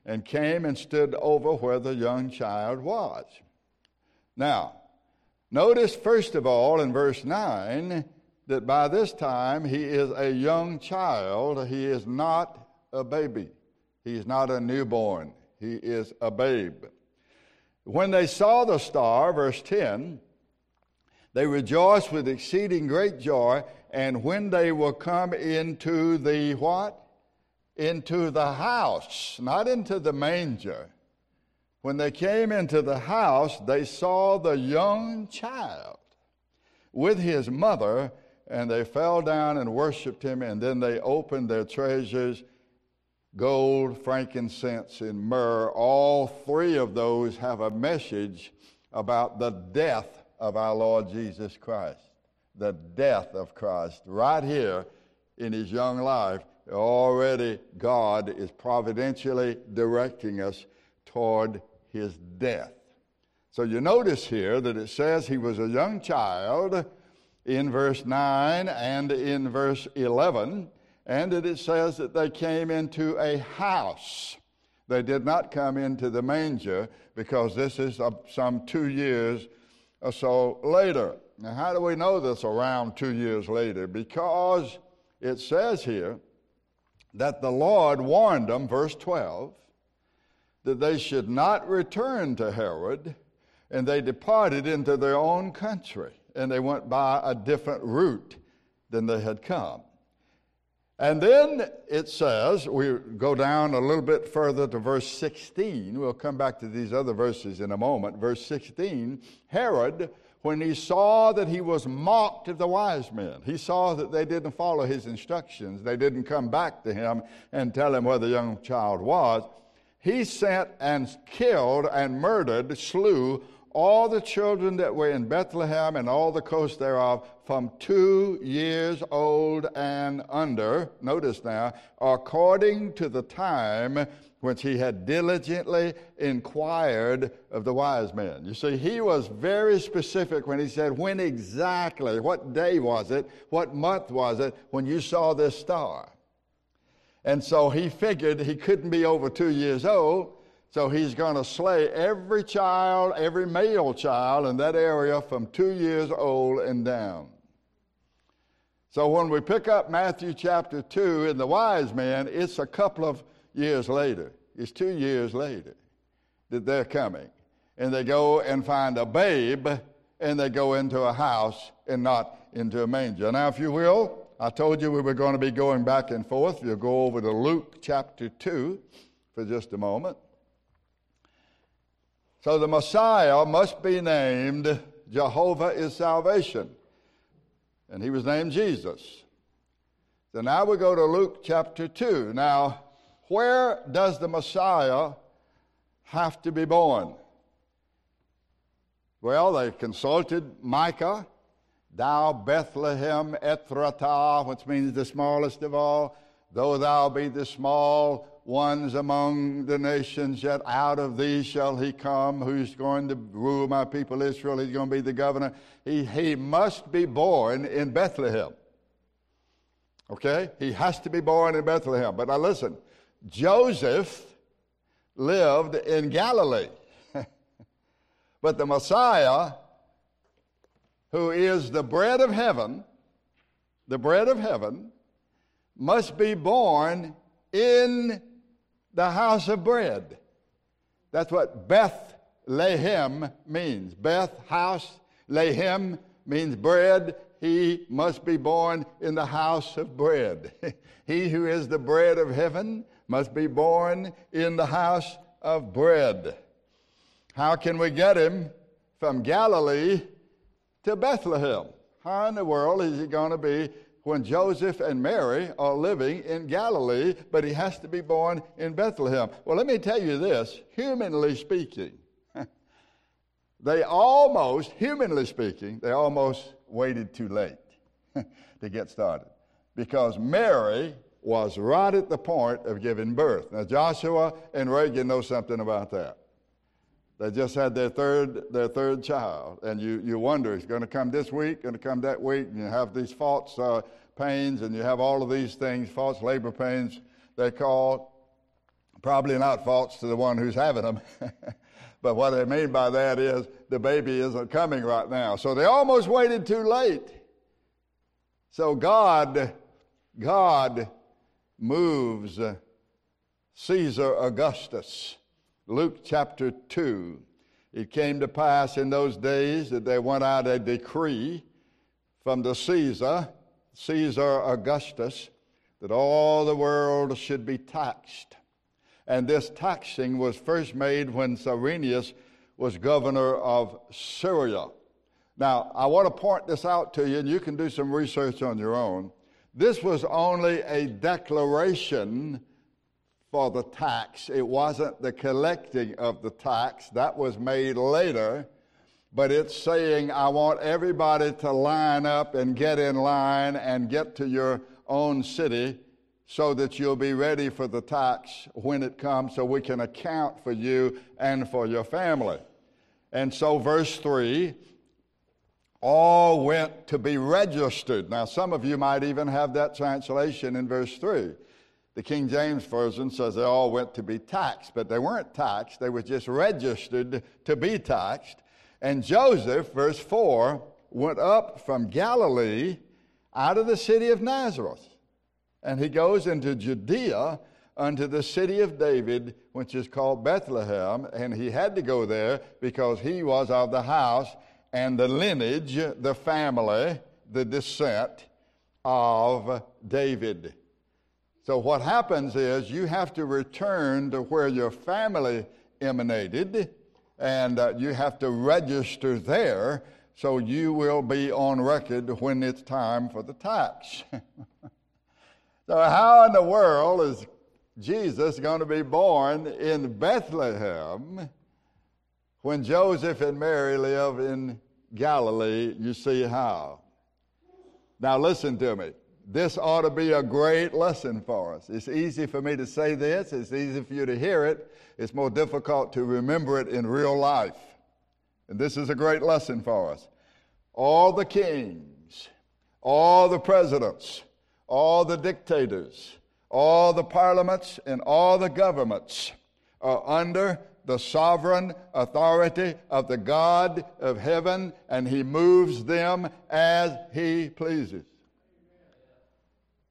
and came and stood over where the young child was. Now, notice first of all in verse 9 that by this time he is a young child, he is not a baby, he is not a newborn, he is a babe. When they saw the star, verse 10, they rejoiced with exceeding great joy, and when they were come into the what? Into the house, not into the manger. When they came into the house, they saw the young child with his mother, and they fell down and worshiped him, and then they opened their treasures gold, frankincense, and myrrh. All three of those have a message about the death of our Lord Jesus Christ. The death of Christ. Right here in his young life, already God is providentially directing us toward his death. So you notice here that it says he was a young child in verse 9 and in verse 11, and that it says that they came into a house. They did not come into the manger because this is some two years or so later. Now, how do we know this around two years later? Because it says here that the Lord warned them, verse 12, that they should not return to Herod, and they departed into their own country, and they went by a different route than they had come. And then it says, we go down a little bit further to verse 16. We'll come back to these other verses in a moment. Verse 16 Herod, when he saw that he was mocked of the wise men, he saw that they didn't follow his instructions, they didn't come back to him and tell him where the young child was, he sent and killed and murdered, slew all the children that were in Bethlehem and all the coast thereof from two years old and under, notice now, according to the time which he had diligently inquired of the wise men. You see, he was very specific when he said, when exactly, what day was it, what month was it when you saw this star? And so he figured he couldn't be over two years old so he's going to slay every child, every male child in that area from two years old and down. So when we pick up Matthew chapter 2 in the wise men, it's a couple of years later. It's two years later that they're coming. And they go and find a babe and they go into a house and not into a manger. Now, if you will, I told you we were going to be going back and forth. You'll go over to Luke chapter 2 for just a moment. So the Messiah must be named Jehovah is salvation. And he was named Jesus. So now we go to Luke chapter 2. Now, where does the Messiah have to be born? Well, they consulted Micah, thou Bethlehem Ephratah, which means the smallest of all, though thou be the small ones among the nations, yet out of these shall he come, who's going to rule my people Israel. He's going to be the governor. He, he must be born in Bethlehem. Okay? He has to be born in Bethlehem. But now listen Joseph lived in Galilee. but the Messiah, who is the bread of heaven, the bread of heaven, must be born in the house of bread. That's what Bethlehem means. Beth, house, Lehem means bread. He must be born in the house of bread. he who is the bread of heaven must be born in the house of bread. How can we get him from Galilee to Bethlehem? How in the world is he going to be when Joseph and Mary are living in Galilee, but he has to be born in Bethlehem. Well, let me tell you this humanly speaking, they almost, humanly speaking, they almost waited too late to get started because Mary was right at the point of giving birth. Now, Joshua and Reagan know something about that. They just had their third, their third child. And you, you wonder, it's going to come this week, going to come that week, and you have these false uh, pains, and you have all of these things, false labor pains, they call. Probably not false to the one who's having them. but what they mean by that is the baby isn't coming right now. So they almost waited too late. So God, God moves Caesar Augustus. Luke chapter 2. It came to pass in those days that there went out a decree from the Caesar, Caesar Augustus, that all the world should be taxed. And this taxing was first made when Cyrenius was governor of Syria. Now, I want to point this out to you, and you can do some research on your own. This was only a declaration for the tax. It wasn't the collecting of the tax, that was made later. But it's saying, I want everybody to line up and get in line and get to your own city so that you'll be ready for the tax when it comes so we can account for you and for your family. And so, verse 3 all went to be registered. Now, some of you might even have that translation in verse 3. The King James Version says they all went to be taxed, but they weren't taxed. They were just registered to be taxed. And Joseph, verse 4, went up from Galilee out of the city of Nazareth. And he goes into Judea unto the city of David, which is called Bethlehem. And he had to go there because he was of the house and the lineage, the family, the descent of David. So, what happens is you have to return to where your family emanated, and uh, you have to register there so you will be on record when it's time for the tax. so, how in the world is Jesus going to be born in Bethlehem when Joseph and Mary live in Galilee? You see how. Now, listen to me this ought to be a great lesson for us. It's easy for me to say this, it's easy for you to hear it, it's more difficult to remember it in real life. And this is a great lesson for us. All the kings, all the presidents, all the dictators, all the parliaments, and all the governments are under the sovereign authority of the God of heaven, and He moves them as He pleases.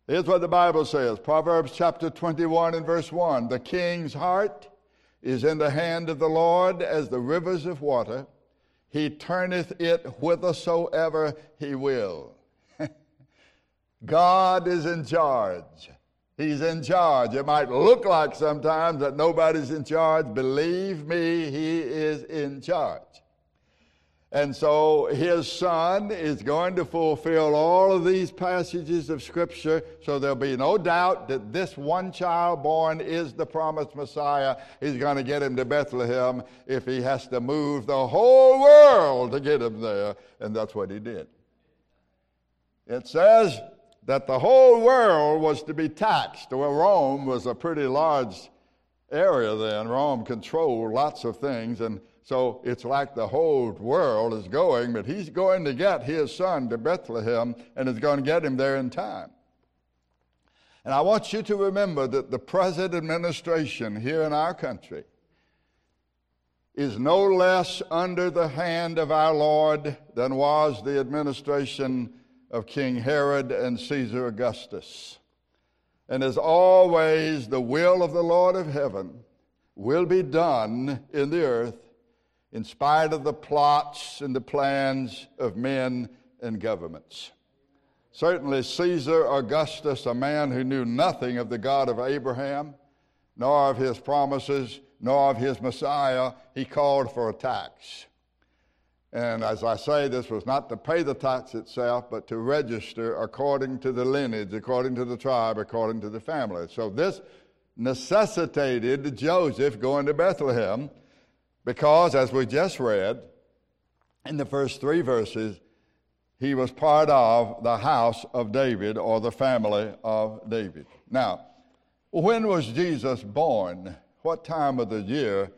Here's what the Bible says Proverbs chapter 21 and verse 1 The king's heart is in the hand of the Lord as the rivers of water. He turneth it whithersoever he will. God is in charge. He's in charge. It might look like sometimes that nobody's in charge. Believe me, he is in charge. And so his son is going to fulfill all of these passages of Scripture, so there'll be no doubt that this one child born is the promised Messiah. He's going to get him to Bethlehem if he has to move the whole world to get him there. And that's what he did. It says that the whole world was to be taxed. Well, Rome was a pretty large area then. Rome controlled lots of things, and so it's like the whole world is going, but he's going to get his son to Bethlehem and is going to get him there in time. And I want you to remember that the present administration here in our country is no less under the hand of our Lord than was the administration of King Herod and Caesar Augustus. And as always, the will of the Lord of heaven will be done in the earth in spite of the plots and the plans of men and governments. Certainly, Caesar Augustus, a man who knew nothing of the God of Abraham, nor of his promises, nor of his Messiah, he called for a tax. And as I say, this was not to pay the tax itself, but to register according to the lineage, according to the tribe, according to the family. So this necessitated Joseph going to Bethlehem because, as we just read in the first three verses, he was part of the house of David or the family of David. Now, when was Jesus born? What time of the year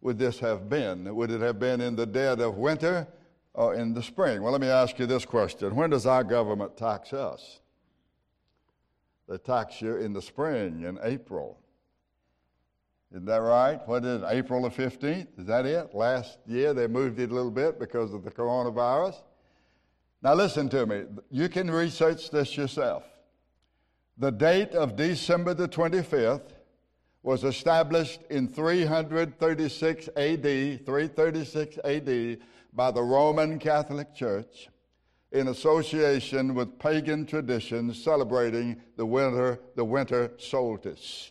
would this have been? Would it have been in the dead of winter or in the spring? Well, let me ask you this question When does our government tax us? They tax you in the spring, in April. Isn't that right? What is it, April the 15th? Is that it? Last year they moved it a little bit because of the coronavirus. Now listen to me. You can research this yourself. The date of December the 25th was established in 336 AD, 336 AD by the Roman Catholic Church in association with pagan traditions celebrating the winter, the winter solstice.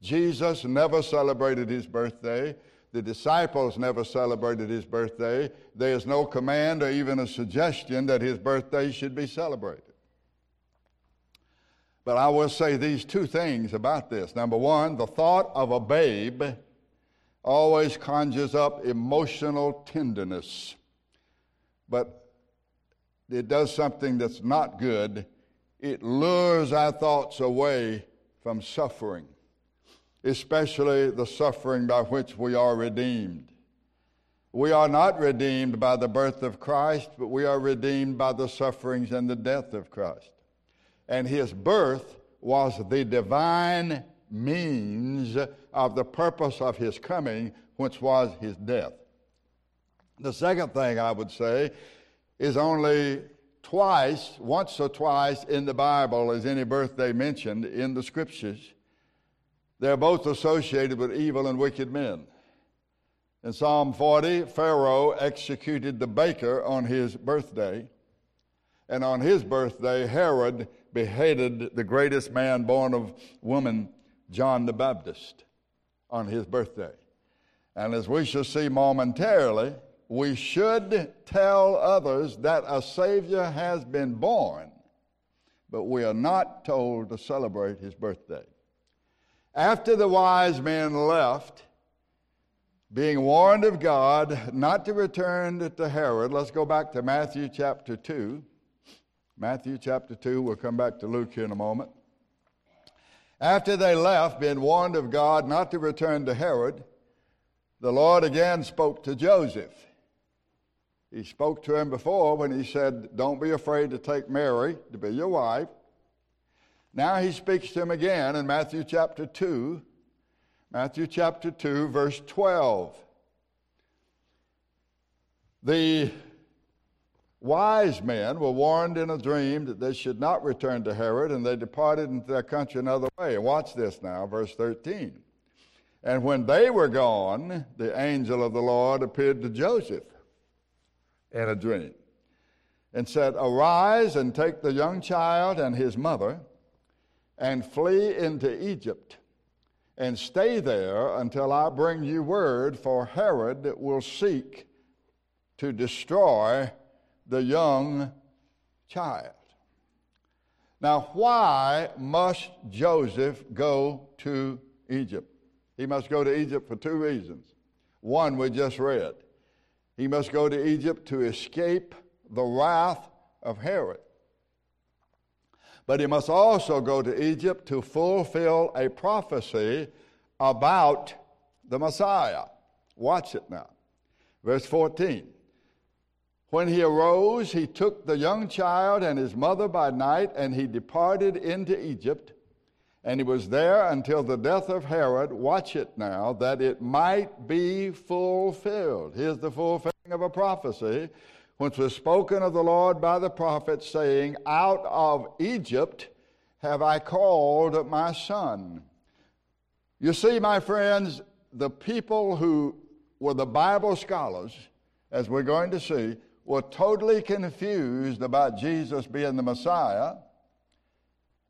Jesus never celebrated his birthday. The disciples never celebrated his birthday. There is no command or even a suggestion that his birthday should be celebrated. But I will say these two things about this. Number one, the thought of a babe always conjures up emotional tenderness. But it does something that's not good. It lures our thoughts away from suffering, especially the suffering by which we are redeemed. We are not redeemed by the birth of Christ, but we are redeemed by the sufferings and the death of Christ. And his birth was the divine means of the purpose of his coming, which was his death. The second thing I would say is only twice, once or twice in the Bible is any birthday mentioned in the scriptures. They're both associated with evil and wicked men. In Psalm 40, Pharaoh executed the baker on his birthday. And on his birthday, Herod beheaded the greatest man born of woman, John the Baptist, on his birthday. And as we shall see momentarily, we should tell others that a Savior has been born, but we are not told to celebrate his birthday. After the wise men left, being warned of God not to return to Herod, let's go back to Matthew chapter 2. Matthew chapter 2, we'll come back to Luke here in a moment. After they left, being warned of God not to return to Herod, the Lord again spoke to Joseph. He spoke to him before when he said, Don't be afraid to take Mary to be your wife. Now he speaks to him again in Matthew chapter 2, Matthew chapter 2, verse 12. The wise men were warned in a dream that they should not return to Herod, and they departed into their country another way. And Watch this now, verse 13. And when they were gone, the angel of the Lord appeared to Joseph in a dream and said, Arise and take the young child and his mother and flee into Egypt and stay there until I bring you word, for Herod will seek to destroy the young child. Now, why must Joseph go to Egypt? He must go to Egypt for two reasons. One we just read he must go to Egypt to escape the wrath of Herod. But he must also go to Egypt to fulfill a prophecy about the Messiah. Watch it now. Verse 14. When he arose, he took the young child and his mother by night, and he departed into Egypt and he was there until the death of Herod, watch it now, that it might be fulfilled. Here's the fulfilling of a prophecy which was spoken of the Lord by the prophet, saying, Out of Egypt have I called my son. You see, my friends, the people who were the Bible scholars, as we're going to see, were totally confused about Jesus being the Messiah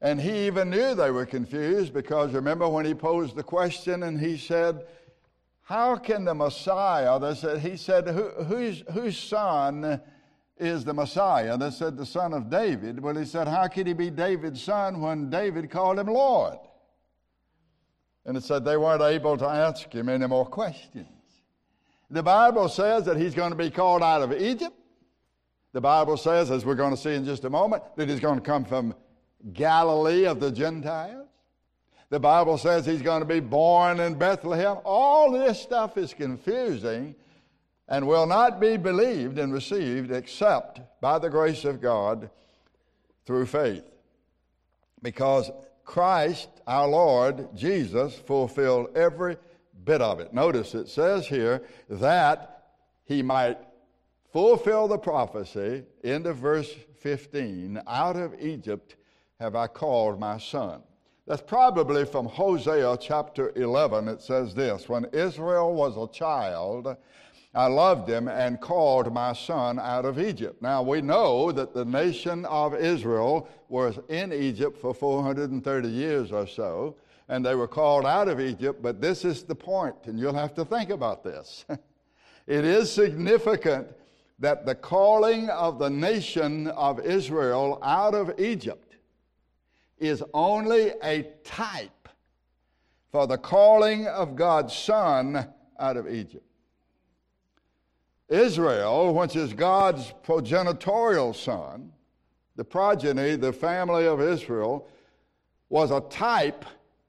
and he even knew they were confused because remember when he posed the question and he said, How can the Messiah? They said, he said, Who, whose, whose son is the Messiah? They said, The son of David. Well, he said, How could he be David's son when David called him Lord? And it said they weren't able to ask him any more questions. The Bible says that he's going to be called out of Egypt. The Bible says, as we're going to see in just a moment, that he's going to come from Galilee of the Gentiles. The Bible says he's going to be born in Bethlehem. All this stuff is confusing and will not be believed and received except by the grace of God through faith. Because Christ, our Lord Jesus, fulfilled every bit of it. Notice it says here that he might fulfill the prophecy, end of verse 15, out of Egypt have I called my son. That's probably from Hosea chapter 11. It says this When Israel was a child, I loved him and called my son out of Egypt. Now we know that the nation of Israel was in Egypt for 430 years or so, and they were called out of Egypt, but this is the point, and you'll have to think about this. it is significant that the calling of the nation of Israel out of Egypt is only a type for the calling of God's Son out of Egypt. Israel, which is God's progenitorial son, the progeny, the family of Israel, was a type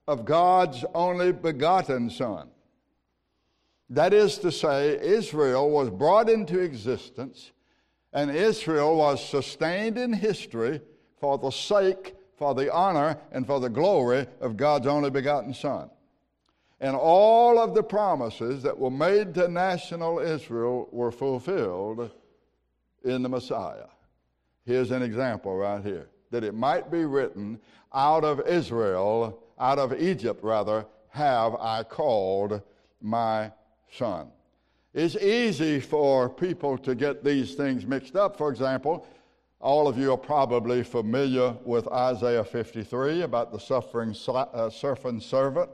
of God's only begotten son. That is to say, Israel was brought into existence and Israel was sustained in history for the sake, for the honor, and for the glory of God's only begotten Son. And all of the promises that were made to national Israel were fulfilled in the Messiah. Here's an example right here that it might be written, Out of Israel, out of Egypt rather, have I called my son. It's easy for people to get these things mixed up. For example, all of you are probably familiar with Isaiah 53 about the suffering uh, servant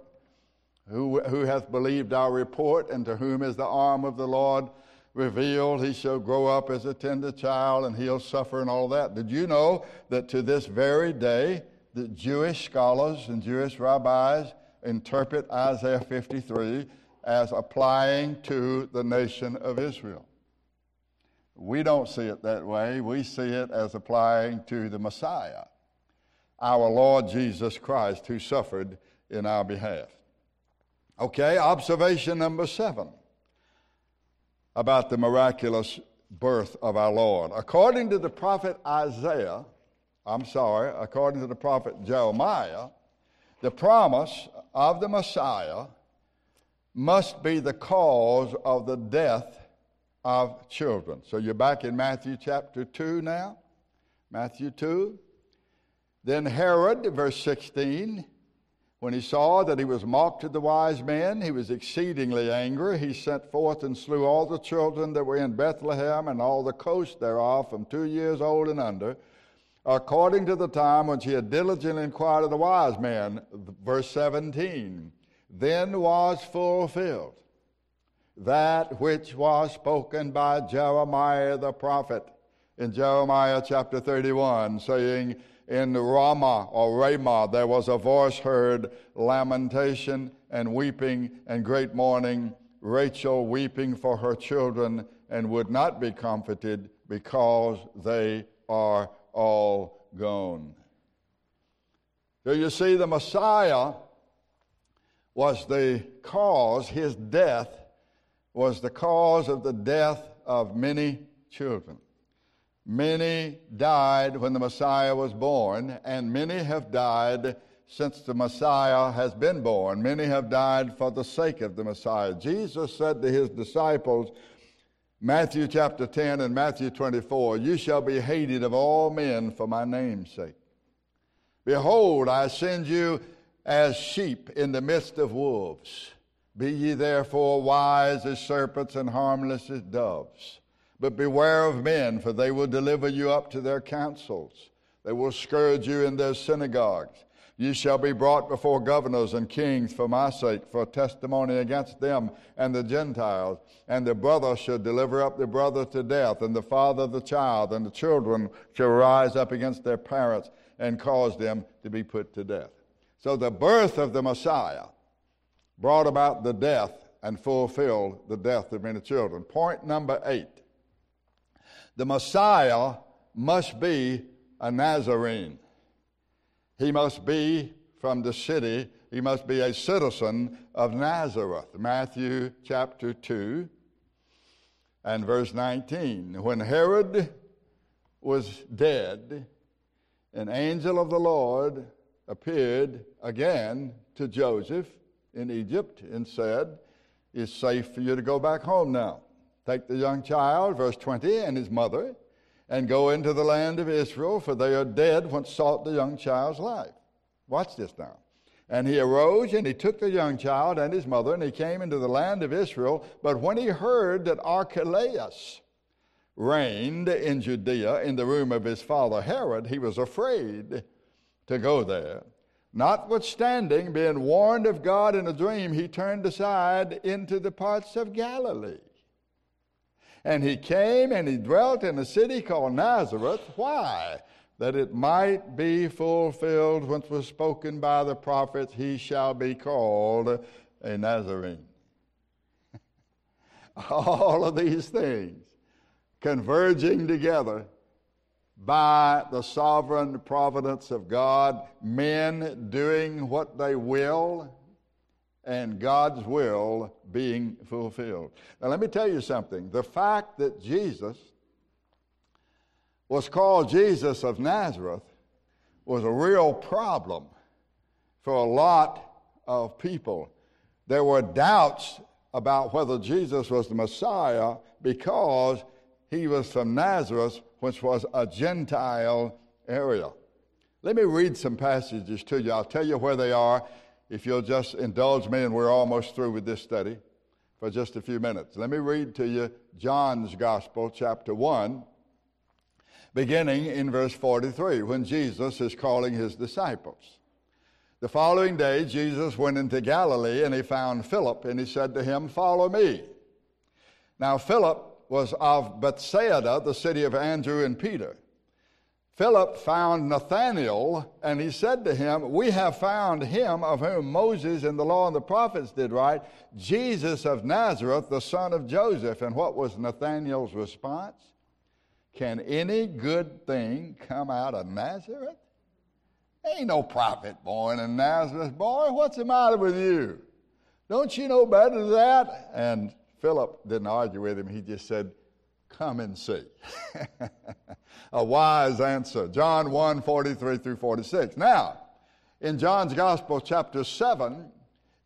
who, who hath believed our report, and to whom is the arm of the Lord revealed? He shall grow up as a tender child, and he'll suffer and all that. Did you know that to this very day, the Jewish scholars and Jewish rabbis interpret Isaiah 53 as applying to the nation of Israel. We don't see it that way. We see it as applying to the Messiah, our Lord Jesus Christ, who suffered in our behalf. Okay, observation number seven about the miraculous birth of our Lord. According to the prophet Isaiah, I'm sorry, according to the prophet Jeremiah, the promise of the Messiah must be the cause of the death of children. So you're back in Matthew chapter 2 now. Matthew 2. Then Herod, verse 16, when he saw that he was mocked of the wise men, he was exceedingly angry. He sent forth and slew all the children that were in Bethlehem and all the coast thereof from two years old and under, according to the time which he had diligently inquired of the wise men. Verse 17 then was fulfilled that which was spoken by Jeremiah the prophet in Jeremiah chapter 31, saying, In Ramah or Ramah there was a voice heard, lamentation and weeping and great mourning, Rachel weeping for her children and would not be comforted because they are all gone. So you see, the Messiah was the cause, his death was the cause of the death of many children. Many died when the Messiah was born, and many have died since the Messiah has been born. Many have died for the sake of the Messiah. Jesus said to his disciples, Matthew chapter 10 and Matthew 24, You shall be hated of all men for my name's sake. Behold, I send you as sheep in the midst of wolves. Be ye therefore wise as serpents and harmless as doves. But beware of men, for they will deliver you up to their councils. They will scourge you in their synagogues. You shall be brought before governors and kings for my sake, for testimony against them and the Gentiles. And the brother shall deliver up the brother to death, and the father the child, and the children shall rise up against their parents and cause them to be put to death. So the birth of the Messiah brought about the death and fulfilled the death of many children. Point number eight the Messiah must be a Nazarene. He must be from the city, he must be a citizen of Nazareth. Matthew chapter 2 and verse 19. When Herod was dead, an angel of the Lord appeared again to Joseph in Egypt and said, It's safe for you to go back home now. Take the young child, verse 20, and his mother, and go into the land of Israel, for they are dead which sought the young child's life. Watch this now. And he arose and he took the young child and his mother, and he came into the land of Israel. But when he heard that Archelaus reigned in Judea in the room of his father Herod, he was afraid to go there. Notwithstanding, being warned of God in a dream, he turned aside into the parts of Galilee. And he came and he dwelt in a city called Nazareth. Why? That it might be fulfilled which was spoken by the prophets, he shall be called a Nazarene. All of these things converging together by the sovereign providence of God, men doing what they will, and God's will being fulfilled. Now, let me tell you something. The fact that Jesus was called Jesus of Nazareth was a real problem for a lot of people. There were doubts about whether Jesus was the Messiah because he was from Nazareth, which was a Gentile area. Let me read some passages to you. I'll tell you where they are if you'll just indulge me, and we're almost through with this study for just a few minutes. Let me read to you John's Gospel, chapter 1, beginning in verse 43, when Jesus is calling his disciples. The following day, Jesus went into Galilee and he found Philip, and he said to him, Follow me. Now, Philip was of Bethsaida, the city of Andrew and Peter. Philip found Nathanael, and he said to him, We have found him of whom Moses and the law and the prophets did write, Jesus of Nazareth, the son of Joseph. And what was Nathanael's response? Can any good thing come out of Nazareth? Ain't no prophet born in Nazareth. Boy, what's the matter with you? Don't you know better than that? And Philip didn't argue with him. He just said, Come and see. a wise answer. John 1 43 through 46. Now, in John's Gospel, chapter 7,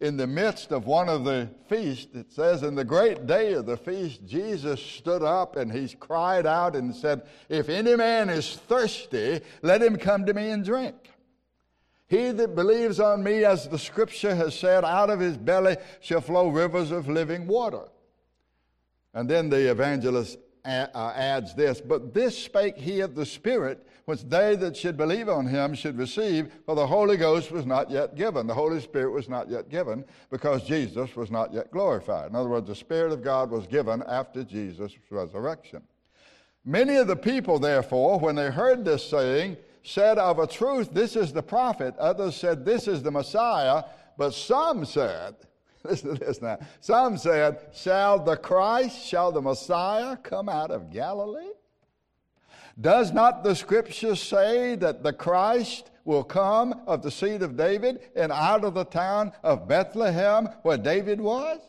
in the midst of one of the feasts, it says, In the great day of the feast, Jesus stood up and he cried out and said, If any man is thirsty, let him come to me and drink. He that believes on me, as the scripture has said, out of his belly shall flow rivers of living water. And then the evangelist uh, adds this, but this spake he of the Spirit, which they that should believe on him should receive, for the Holy Ghost was not yet given. The Holy Spirit was not yet given because Jesus was not yet glorified. In other words, the Spirit of God was given after Jesus' resurrection. Many of the people, therefore, when they heard this saying, said of a truth, This is the prophet. Others said, This is the Messiah. But some said, Listen to this now. Some said, Shall the Christ, shall the Messiah come out of Galilee? Does not the scripture say that the Christ will come of the seed of David and out of the town of Bethlehem where David was?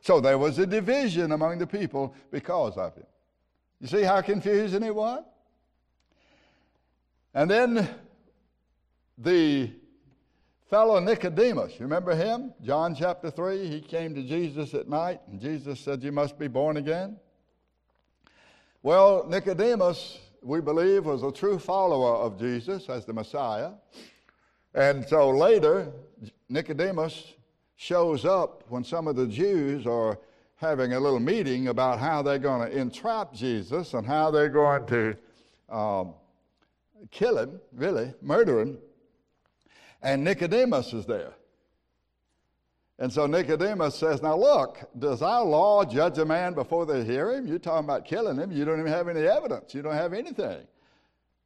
So there was a division among the people because of him. You see how confusing it was? And then the fellow Nicodemus, you remember him? John chapter 3, he came to Jesus at night, and Jesus said, You must be born again. Well, Nicodemus, we believe, was a true follower of Jesus as the Messiah. And so later, Nicodemus shows up when some of the Jews are having a little meeting about how they're going to entrap Jesus and how they're going to um, kill him, really, murder him and Nicodemus is there. And so Nicodemus says, Now look, does our law judge a man before they hear him? You're talking about killing him. You don't even have any evidence. You don't have anything.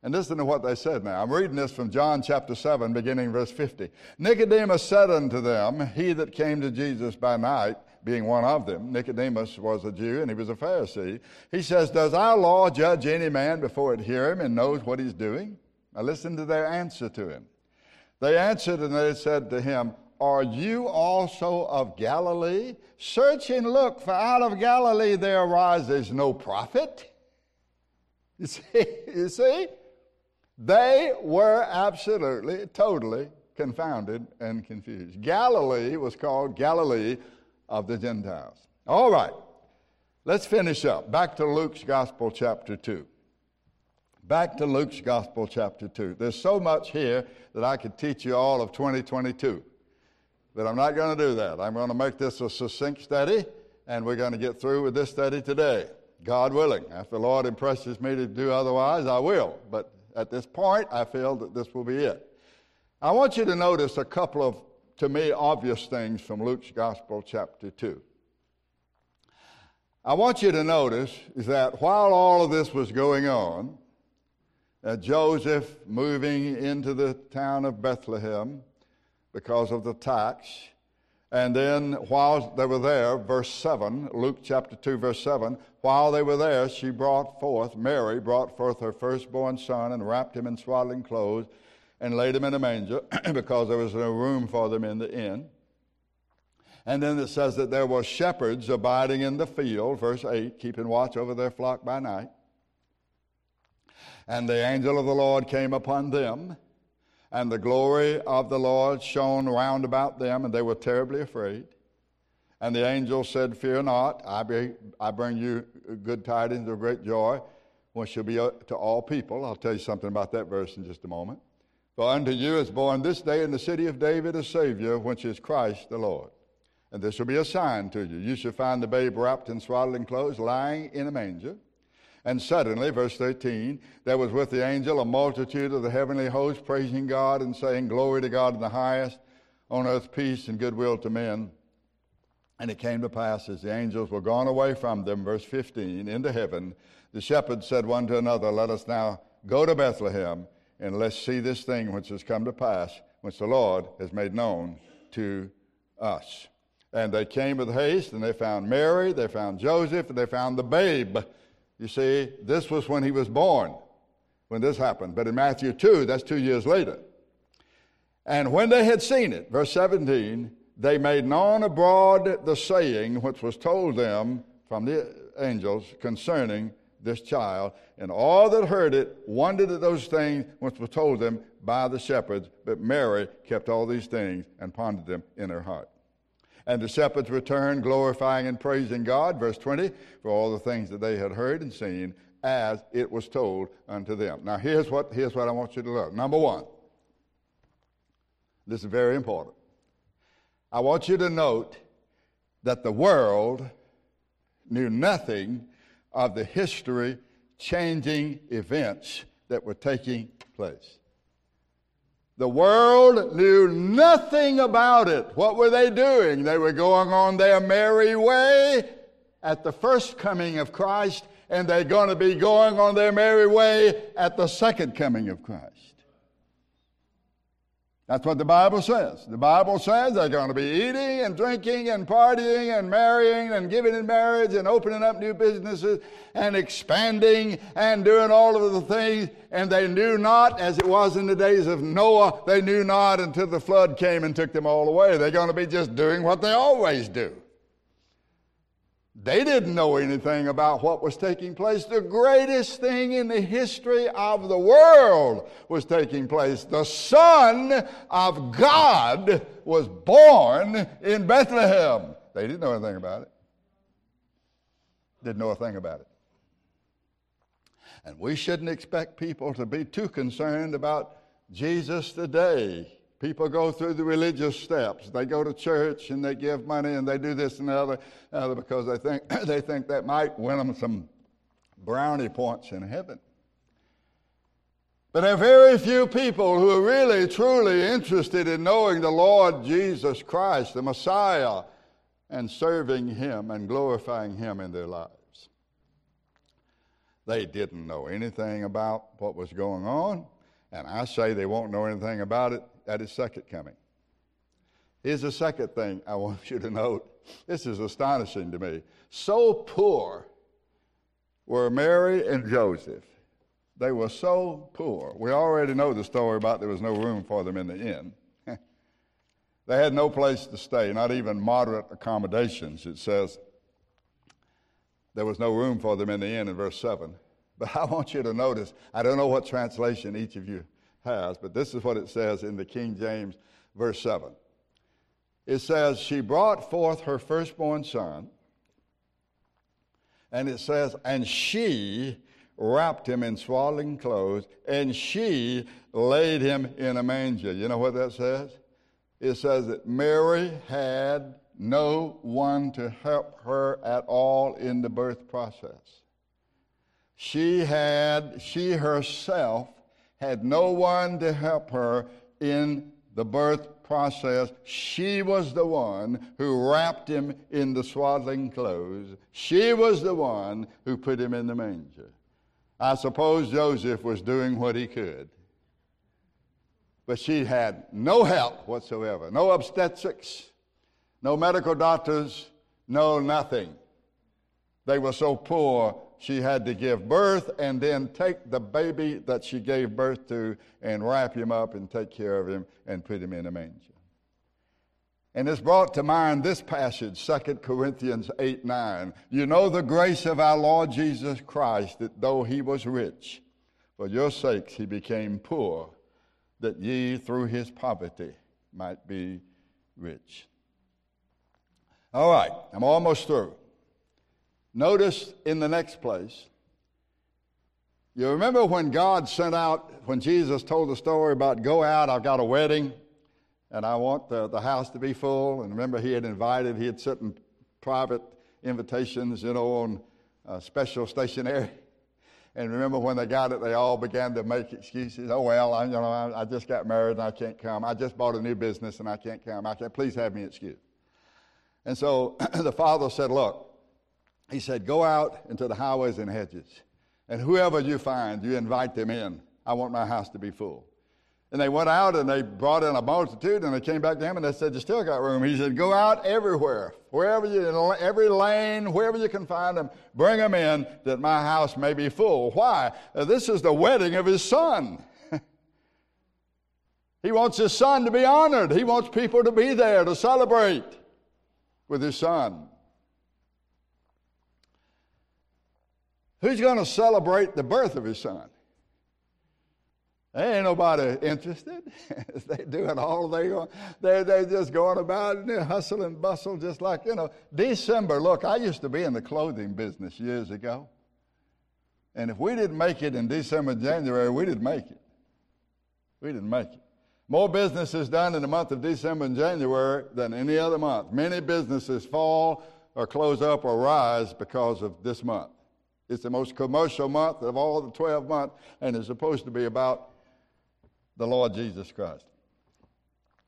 And listen to what they said now. I'm reading this from John chapter 7, beginning verse 50. Nicodemus said unto them, He that came to Jesus by night, being one of them, Nicodemus was a Jew and he was a Pharisee. He says, Does our law judge any man before it hear him and knows what he's doing? Now listen to their answer to him. They answered and they said to him, Are you also of Galilee? Search and look, for out of Galilee there arises no prophet. You see? You see? They were absolutely, totally confounded and confused. Galilee was called Galilee of the Gentiles. All right, let's finish up. Back to Luke's Gospel, chapter 2. Back to Luke's Gospel, chapter 2. There's so much here that I could teach you all of 2022, but I'm not going to do that. I'm going to make this a succinct study, and we're going to get through with this study today. God willing. If the Lord impresses me to do otherwise, I will. But at this point, I feel that this will be it. I want you to notice a couple of, to me, obvious things from Luke's Gospel, chapter 2. I want you to notice is that while all of this was going on, uh, Joseph moving into the town of Bethlehem because of the tax, and then while they were there, verse 7, Luke chapter 2, verse 7, while they were there, she brought forth, Mary brought forth her firstborn son and wrapped him in swaddling clothes and laid him in a manger because there was no room for them in the inn. And then it says that there were shepherds abiding in the field, verse 8, keeping watch over their flock by night. And the angel of the Lord came upon them, and the glory of the Lord shone round about them, and they were terribly afraid. And the angel said, Fear not, I, be, I bring you good tidings of great joy, which shall be uh, to all people. I'll tell you something about that verse in just a moment. For unto you is born this day in the city of David a Savior, which is Christ the Lord. And this will be a sign to you. You shall find the babe wrapped in swaddling clothes, lying in a manger. And suddenly, verse 13, there was with the angel a multitude of the heavenly host praising God and saying, Glory to God in the highest, on earth peace and goodwill to men. And it came to pass as the angels were gone away from them, verse 15, into heaven, the shepherds said one to another, Let us now go to Bethlehem and let's see this thing which has come to pass, which the Lord has made known to us. And they came with haste, and they found Mary, they found Joseph, and they found the babe. You see, this was when he was born, when this happened. But in Matthew 2, that's two years later. And when they had seen it, verse 17, they made known abroad the saying which was told them from the angels concerning this child. And all that heard it wondered at those things which were told them by the shepherds. But Mary kept all these things and pondered them in her heart. And the shepherds returned, glorifying and praising God, verse 20, for all the things that they had heard and seen as it was told unto them. Now, here's what, here's what I want you to look. Number one, this is very important. I want you to note that the world knew nothing of the history changing events that were taking place. The world knew nothing about it. What were they doing? They were going on their merry way at the first coming of Christ, and they're going to be going on their merry way at the second coming of Christ. That's what the Bible says. The Bible says they're going to be eating and drinking and partying and marrying and giving in marriage and opening up new businesses and expanding and doing all of the things. And they knew not, as it was in the days of Noah, they knew not until the flood came and took them all away. They're going to be just doing what they always do. They didn't know anything about what was taking place. The greatest thing in the history of the world was taking place. The Son of God was born in Bethlehem. They didn't know anything about it. Didn't know a thing about it. And we shouldn't expect people to be too concerned about Jesus today. People go through the religious steps. They go to church and they give money and they do this and the other, other because they think, they think that might win them some brownie points in heaven. But there are very few people who are really, truly interested in knowing the Lord Jesus Christ, the Messiah, and serving Him and glorifying Him in their lives. They didn't know anything about what was going on, and I say they won't know anything about it at his second coming. Here's the second thing I want you to note. This is astonishing to me. So poor were Mary and Joseph. They were so poor. We already know the story about there was no room for them in the inn. they had no place to stay, not even moderate accommodations. It says there was no room for them in the inn in verse 7. But I want you to notice, I don't know what translation each of you has, but this is what it says in the King James, verse 7. It says, She brought forth her firstborn son, and it says, And she wrapped him in swaddling clothes, and she laid him in a manger. You know what that says? It says that Mary had no one to help her at all in the birth process. She had, she herself had no one to help her in the birth process. She was the one who wrapped him in the swaddling clothes. She was the one who put him in the manger. I suppose Joseph was doing what he could. But she had no help whatsoever, no obstetrics, no medical doctors, no nothing. They were so poor, she had to give birth and then take the baby that she gave birth to and wrap him up and take care of him and put him in a manger. And it's brought to mind this passage, 2 Corinthians 8 9. You know the grace of our Lord Jesus Christ, that though he was rich, for your sakes he became poor, that ye through his poverty might be rich. All right, I'm almost through. Notice in the next place, you remember when God sent out, when Jesus told the story about go out, I've got a wedding, and I want the, the house to be full. And remember, he had invited, he had sent in private invitations, you know, on uh, special stationery. And remember when they got it, they all began to make excuses. Oh, well, I, you know, I, I just got married and I can't come. I just bought a new business and I can't come. I can't, please have me excused. And so the father said, Look, he said, Go out into the highways and hedges, and whoever you find, you invite them in. I want my house to be full. And they went out and they brought in a multitude and they came back to him and they said, You still got room. He said, Go out everywhere, wherever you, in every lane, wherever you can find them, bring them in that my house may be full. Why? Uh, this is the wedding of his son. he wants his son to be honored, he wants people to be there to celebrate with his son. Who's going to celebrate the birth of his son? Ain't nobody interested. they doing all they going. They they just going about and they hustle and bustle just like you know. December. Look, I used to be in the clothing business years ago, and if we didn't make it in December, January, we didn't make it. We didn't make it. More business is done in the month of December and January than any other month. Many businesses fall or close up or rise because of this month. It's the most commercial month of all the 12 months, and it's supposed to be about the Lord Jesus Christ.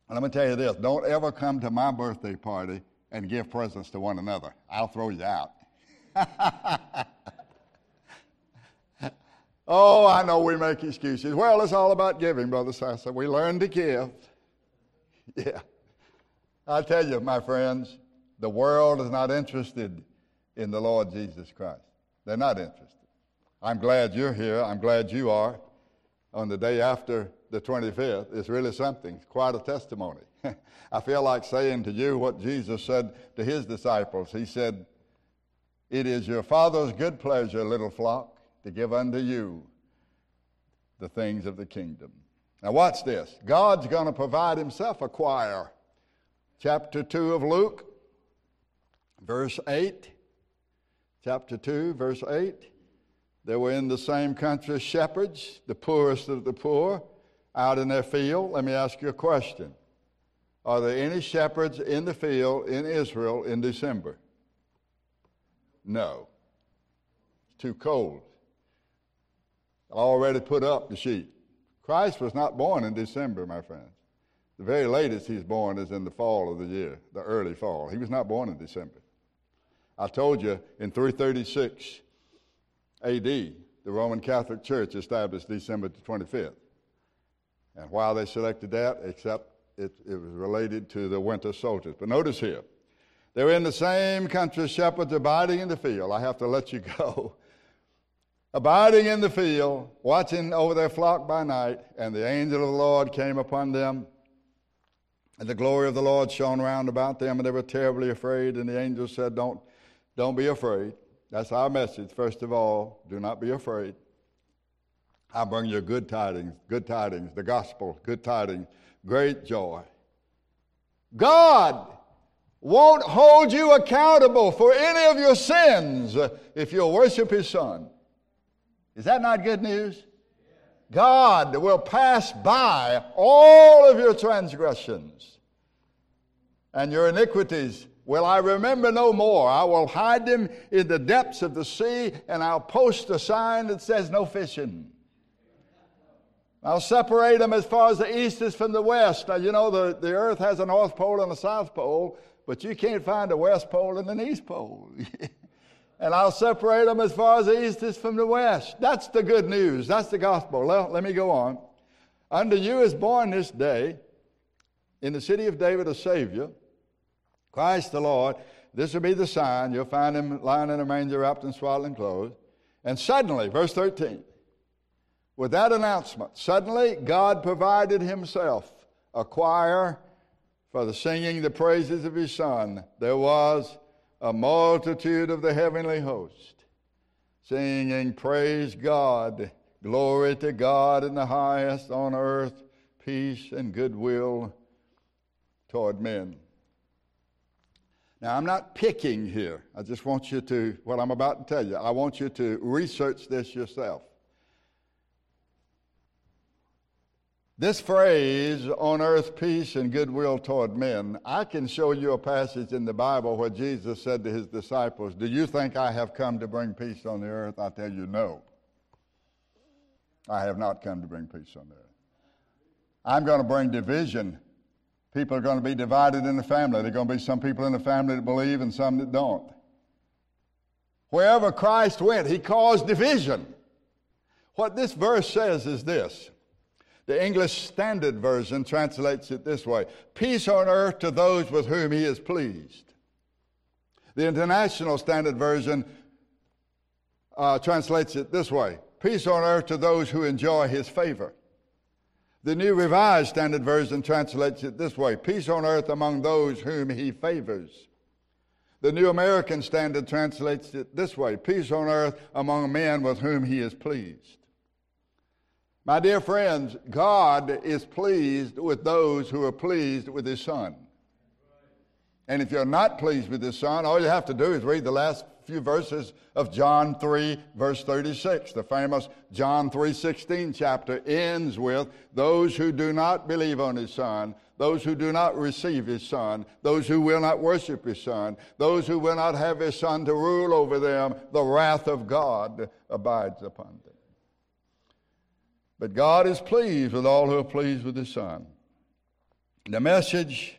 And I'm going to tell you this don't ever come to my birthday party and give presents to one another. I'll throw you out. oh, I know we make excuses. Well, it's all about giving, Brother Sasser. We learn to give. Yeah. I tell you, my friends, the world is not interested in the Lord Jesus Christ. They're not interested. I'm glad you're here. I'm glad you are on the day after the 25th it's really something. It's quite a testimony. I feel like saying to you what Jesus said to his disciples. He said, It is your Father's good pleasure, little flock, to give unto you the things of the kingdom. Now, watch this. God's going to provide himself a choir. Chapter 2 of Luke, verse 8. Chapter 2, verse 8. They were in the same country as shepherds, the poorest of the poor out in their field. Let me ask you a question Are there any shepherds in the field in Israel in December? No. It's too cold. Already put up the sheep. Christ was not born in December, my friends. The very latest he's born is in the fall of the year, the early fall. He was not born in December. I told you in 336 AD, the Roman Catholic Church established December the 25th. And why they selected that, except it, it was related to the winter solstice. But notice here, they were in the same country, shepherds abiding in the field. I have to let you go. abiding in the field, watching over their flock by night, and the angel of the Lord came upon them. And the glory of the Lord shone round about them, and they were terribly afraid. And the angel said, Don't, don't be afraid. That's our message. First of all, do not be afraid. I bring you good tidings, good tidings, the gospel, good tidings, great joy. God won't hold you accountable for any of your sins if you'll worship His Son. Is that not good news? God will pass by all of your transgressions and your iniquities. Will I remember no more? I will hide them in the depths of the sea, and I'll post a sign that says no fishing. I'll separate them as far as the east is from the west. Now, you know, the, the earth has a north pole and a south pole, but you can't find a west pole and an east pole. and I'll separate them as far as the east is from the west. That's the good news. That's the gospel. Let, let me go on. Unto you is born this day in the city of David a Savior, Christ the Lord. This will be the sign. You'll find him lying in a manger wrapped in swaddling clothes. And suddenly, verse 13, with that announcement, suddenly God provided Himself a choir for the singing the praises of His Son. There was a multitude of the heavenly host singing, Praise God, glory to God in the highest on earth, peace and goodwill toward men. Now, I'm not picking here. I just want you to, what I'm about to tell you, I want you to research this yourself. This phrase, on earth peace and goodwill toward men, I can show you a passage in the Bible where Jesus said to his disciples, Do you think I have come to bring peace on the earth? I tell you, no. I have not come to bring peace on the earth. I'm going to bring division. People are going to be divided in the family. There are going to be some people in the family that believe and some that don't. Wherever Christ went, he caused division. What this verse says is this the English Standard Version translates it this way Peace on earth to those with whom he is pleased. The International Standard Version uh, translates it this way Peace on earth to those who enjoy his favor. The New Revised Standard Version translates it this way Peace on earth among those whom he favors. The New American Standard translates it this way Peace on earth among men with whom he is pleased. My dear friends, God is pleased with those who are pleased with His Son. And if you're not pleased with His Son, all you have to do is read the last few verses of John 3, verse 36. The famous John 3:16 chapter ends with those who do not believe on His Son, those who do not receive His Son, those who will not worship His Son, those who will not have His Son to rule over them, the wrath of God abides upon them. But God is pleased with all who are pleased with His Son. The message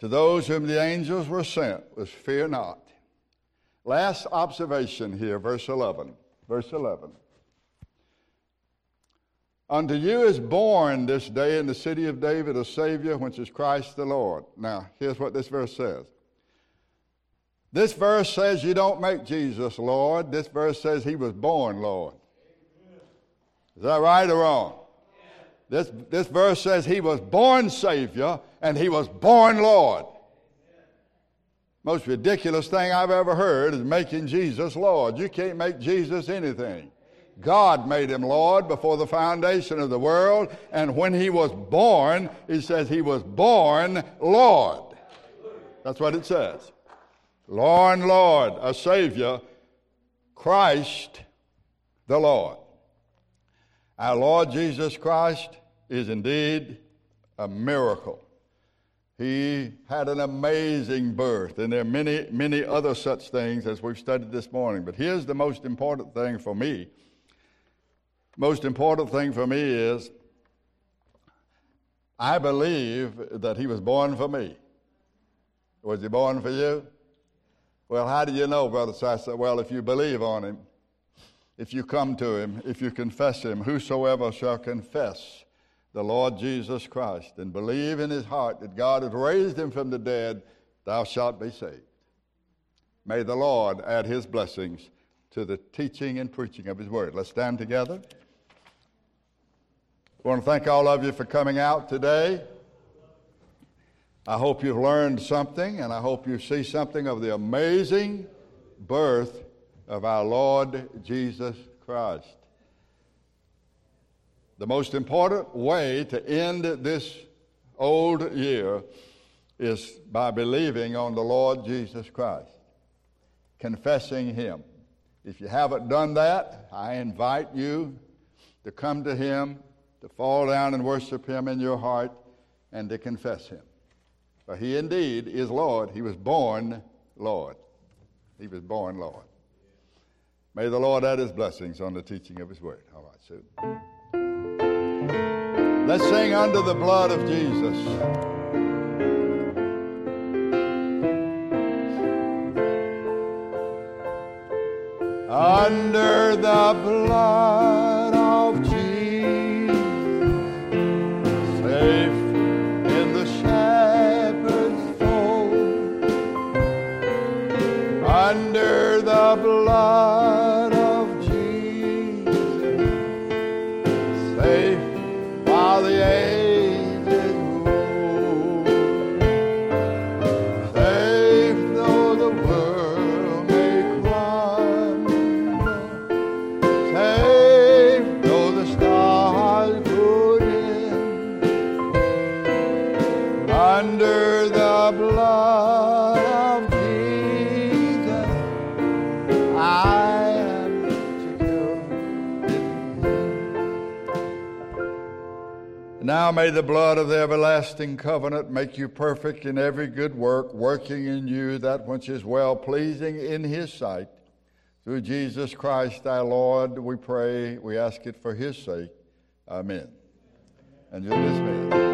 to those whom the angels were sent was fear not. Last observation here, verse 11. Verse 11. Unto you is born this day in the city of David a Savior, which is Christ the Lord. Now, here's what this verse says. This verse says you don't make Jesus Lord. This verse says he was born Lord. Is that right or wrong? This, this verse says he was born Savior and he was born Lord. Most ridiculous thing I've ever heard is making Jesus Lord. You can't make Jesus anything. God made him Lord before the foundation of the world, and when he was born, he says he was born Lord. That's what it says. Lord, Lord, a Savior, Christ the Lord. Our Lord Jesus Christ is indeed a miracle. He had an amazing birth, and there are many, many other such things as we've studied this morning. But here's the most important thing for me. Most important thing for me is I believe that he was born for me. Was he born for you? Well, how do you know, Brother Sasser? Well, if you believe on him, if you come to him, if you confess him, whosoever shall confess the Lord Jesus Christ and believe in his heart that God has raised him from the dead, thou shalt be saved. May the Lord add his blessings to the teaching and preaching of his word. Let's stand together. I want to thank all of you for coming out today. I hope you've learned something, and I hope you see something of the amazing birth of our Lord Jesus Christ. The most important way to end this old year is by believing on the Lord Jesus Christ, confessing Him. If you haven't done that, I invite you to come to Him, to fall down and worship Him in your heart, and to confess Him. For He indeed is Lord. He was born Lord. He was born Lord. May the Lord add His blessings on the teaching of His word. All right, Sue. Let's sing under the blood of Jesus. under the blood Now may the blood of the everlasting covenant make you perfect in every good work, working in you that which is well pleasing in His sight. Through Jesus Christ our Lord, we pray, we ask it for His sake. Amen. And you're dismissed.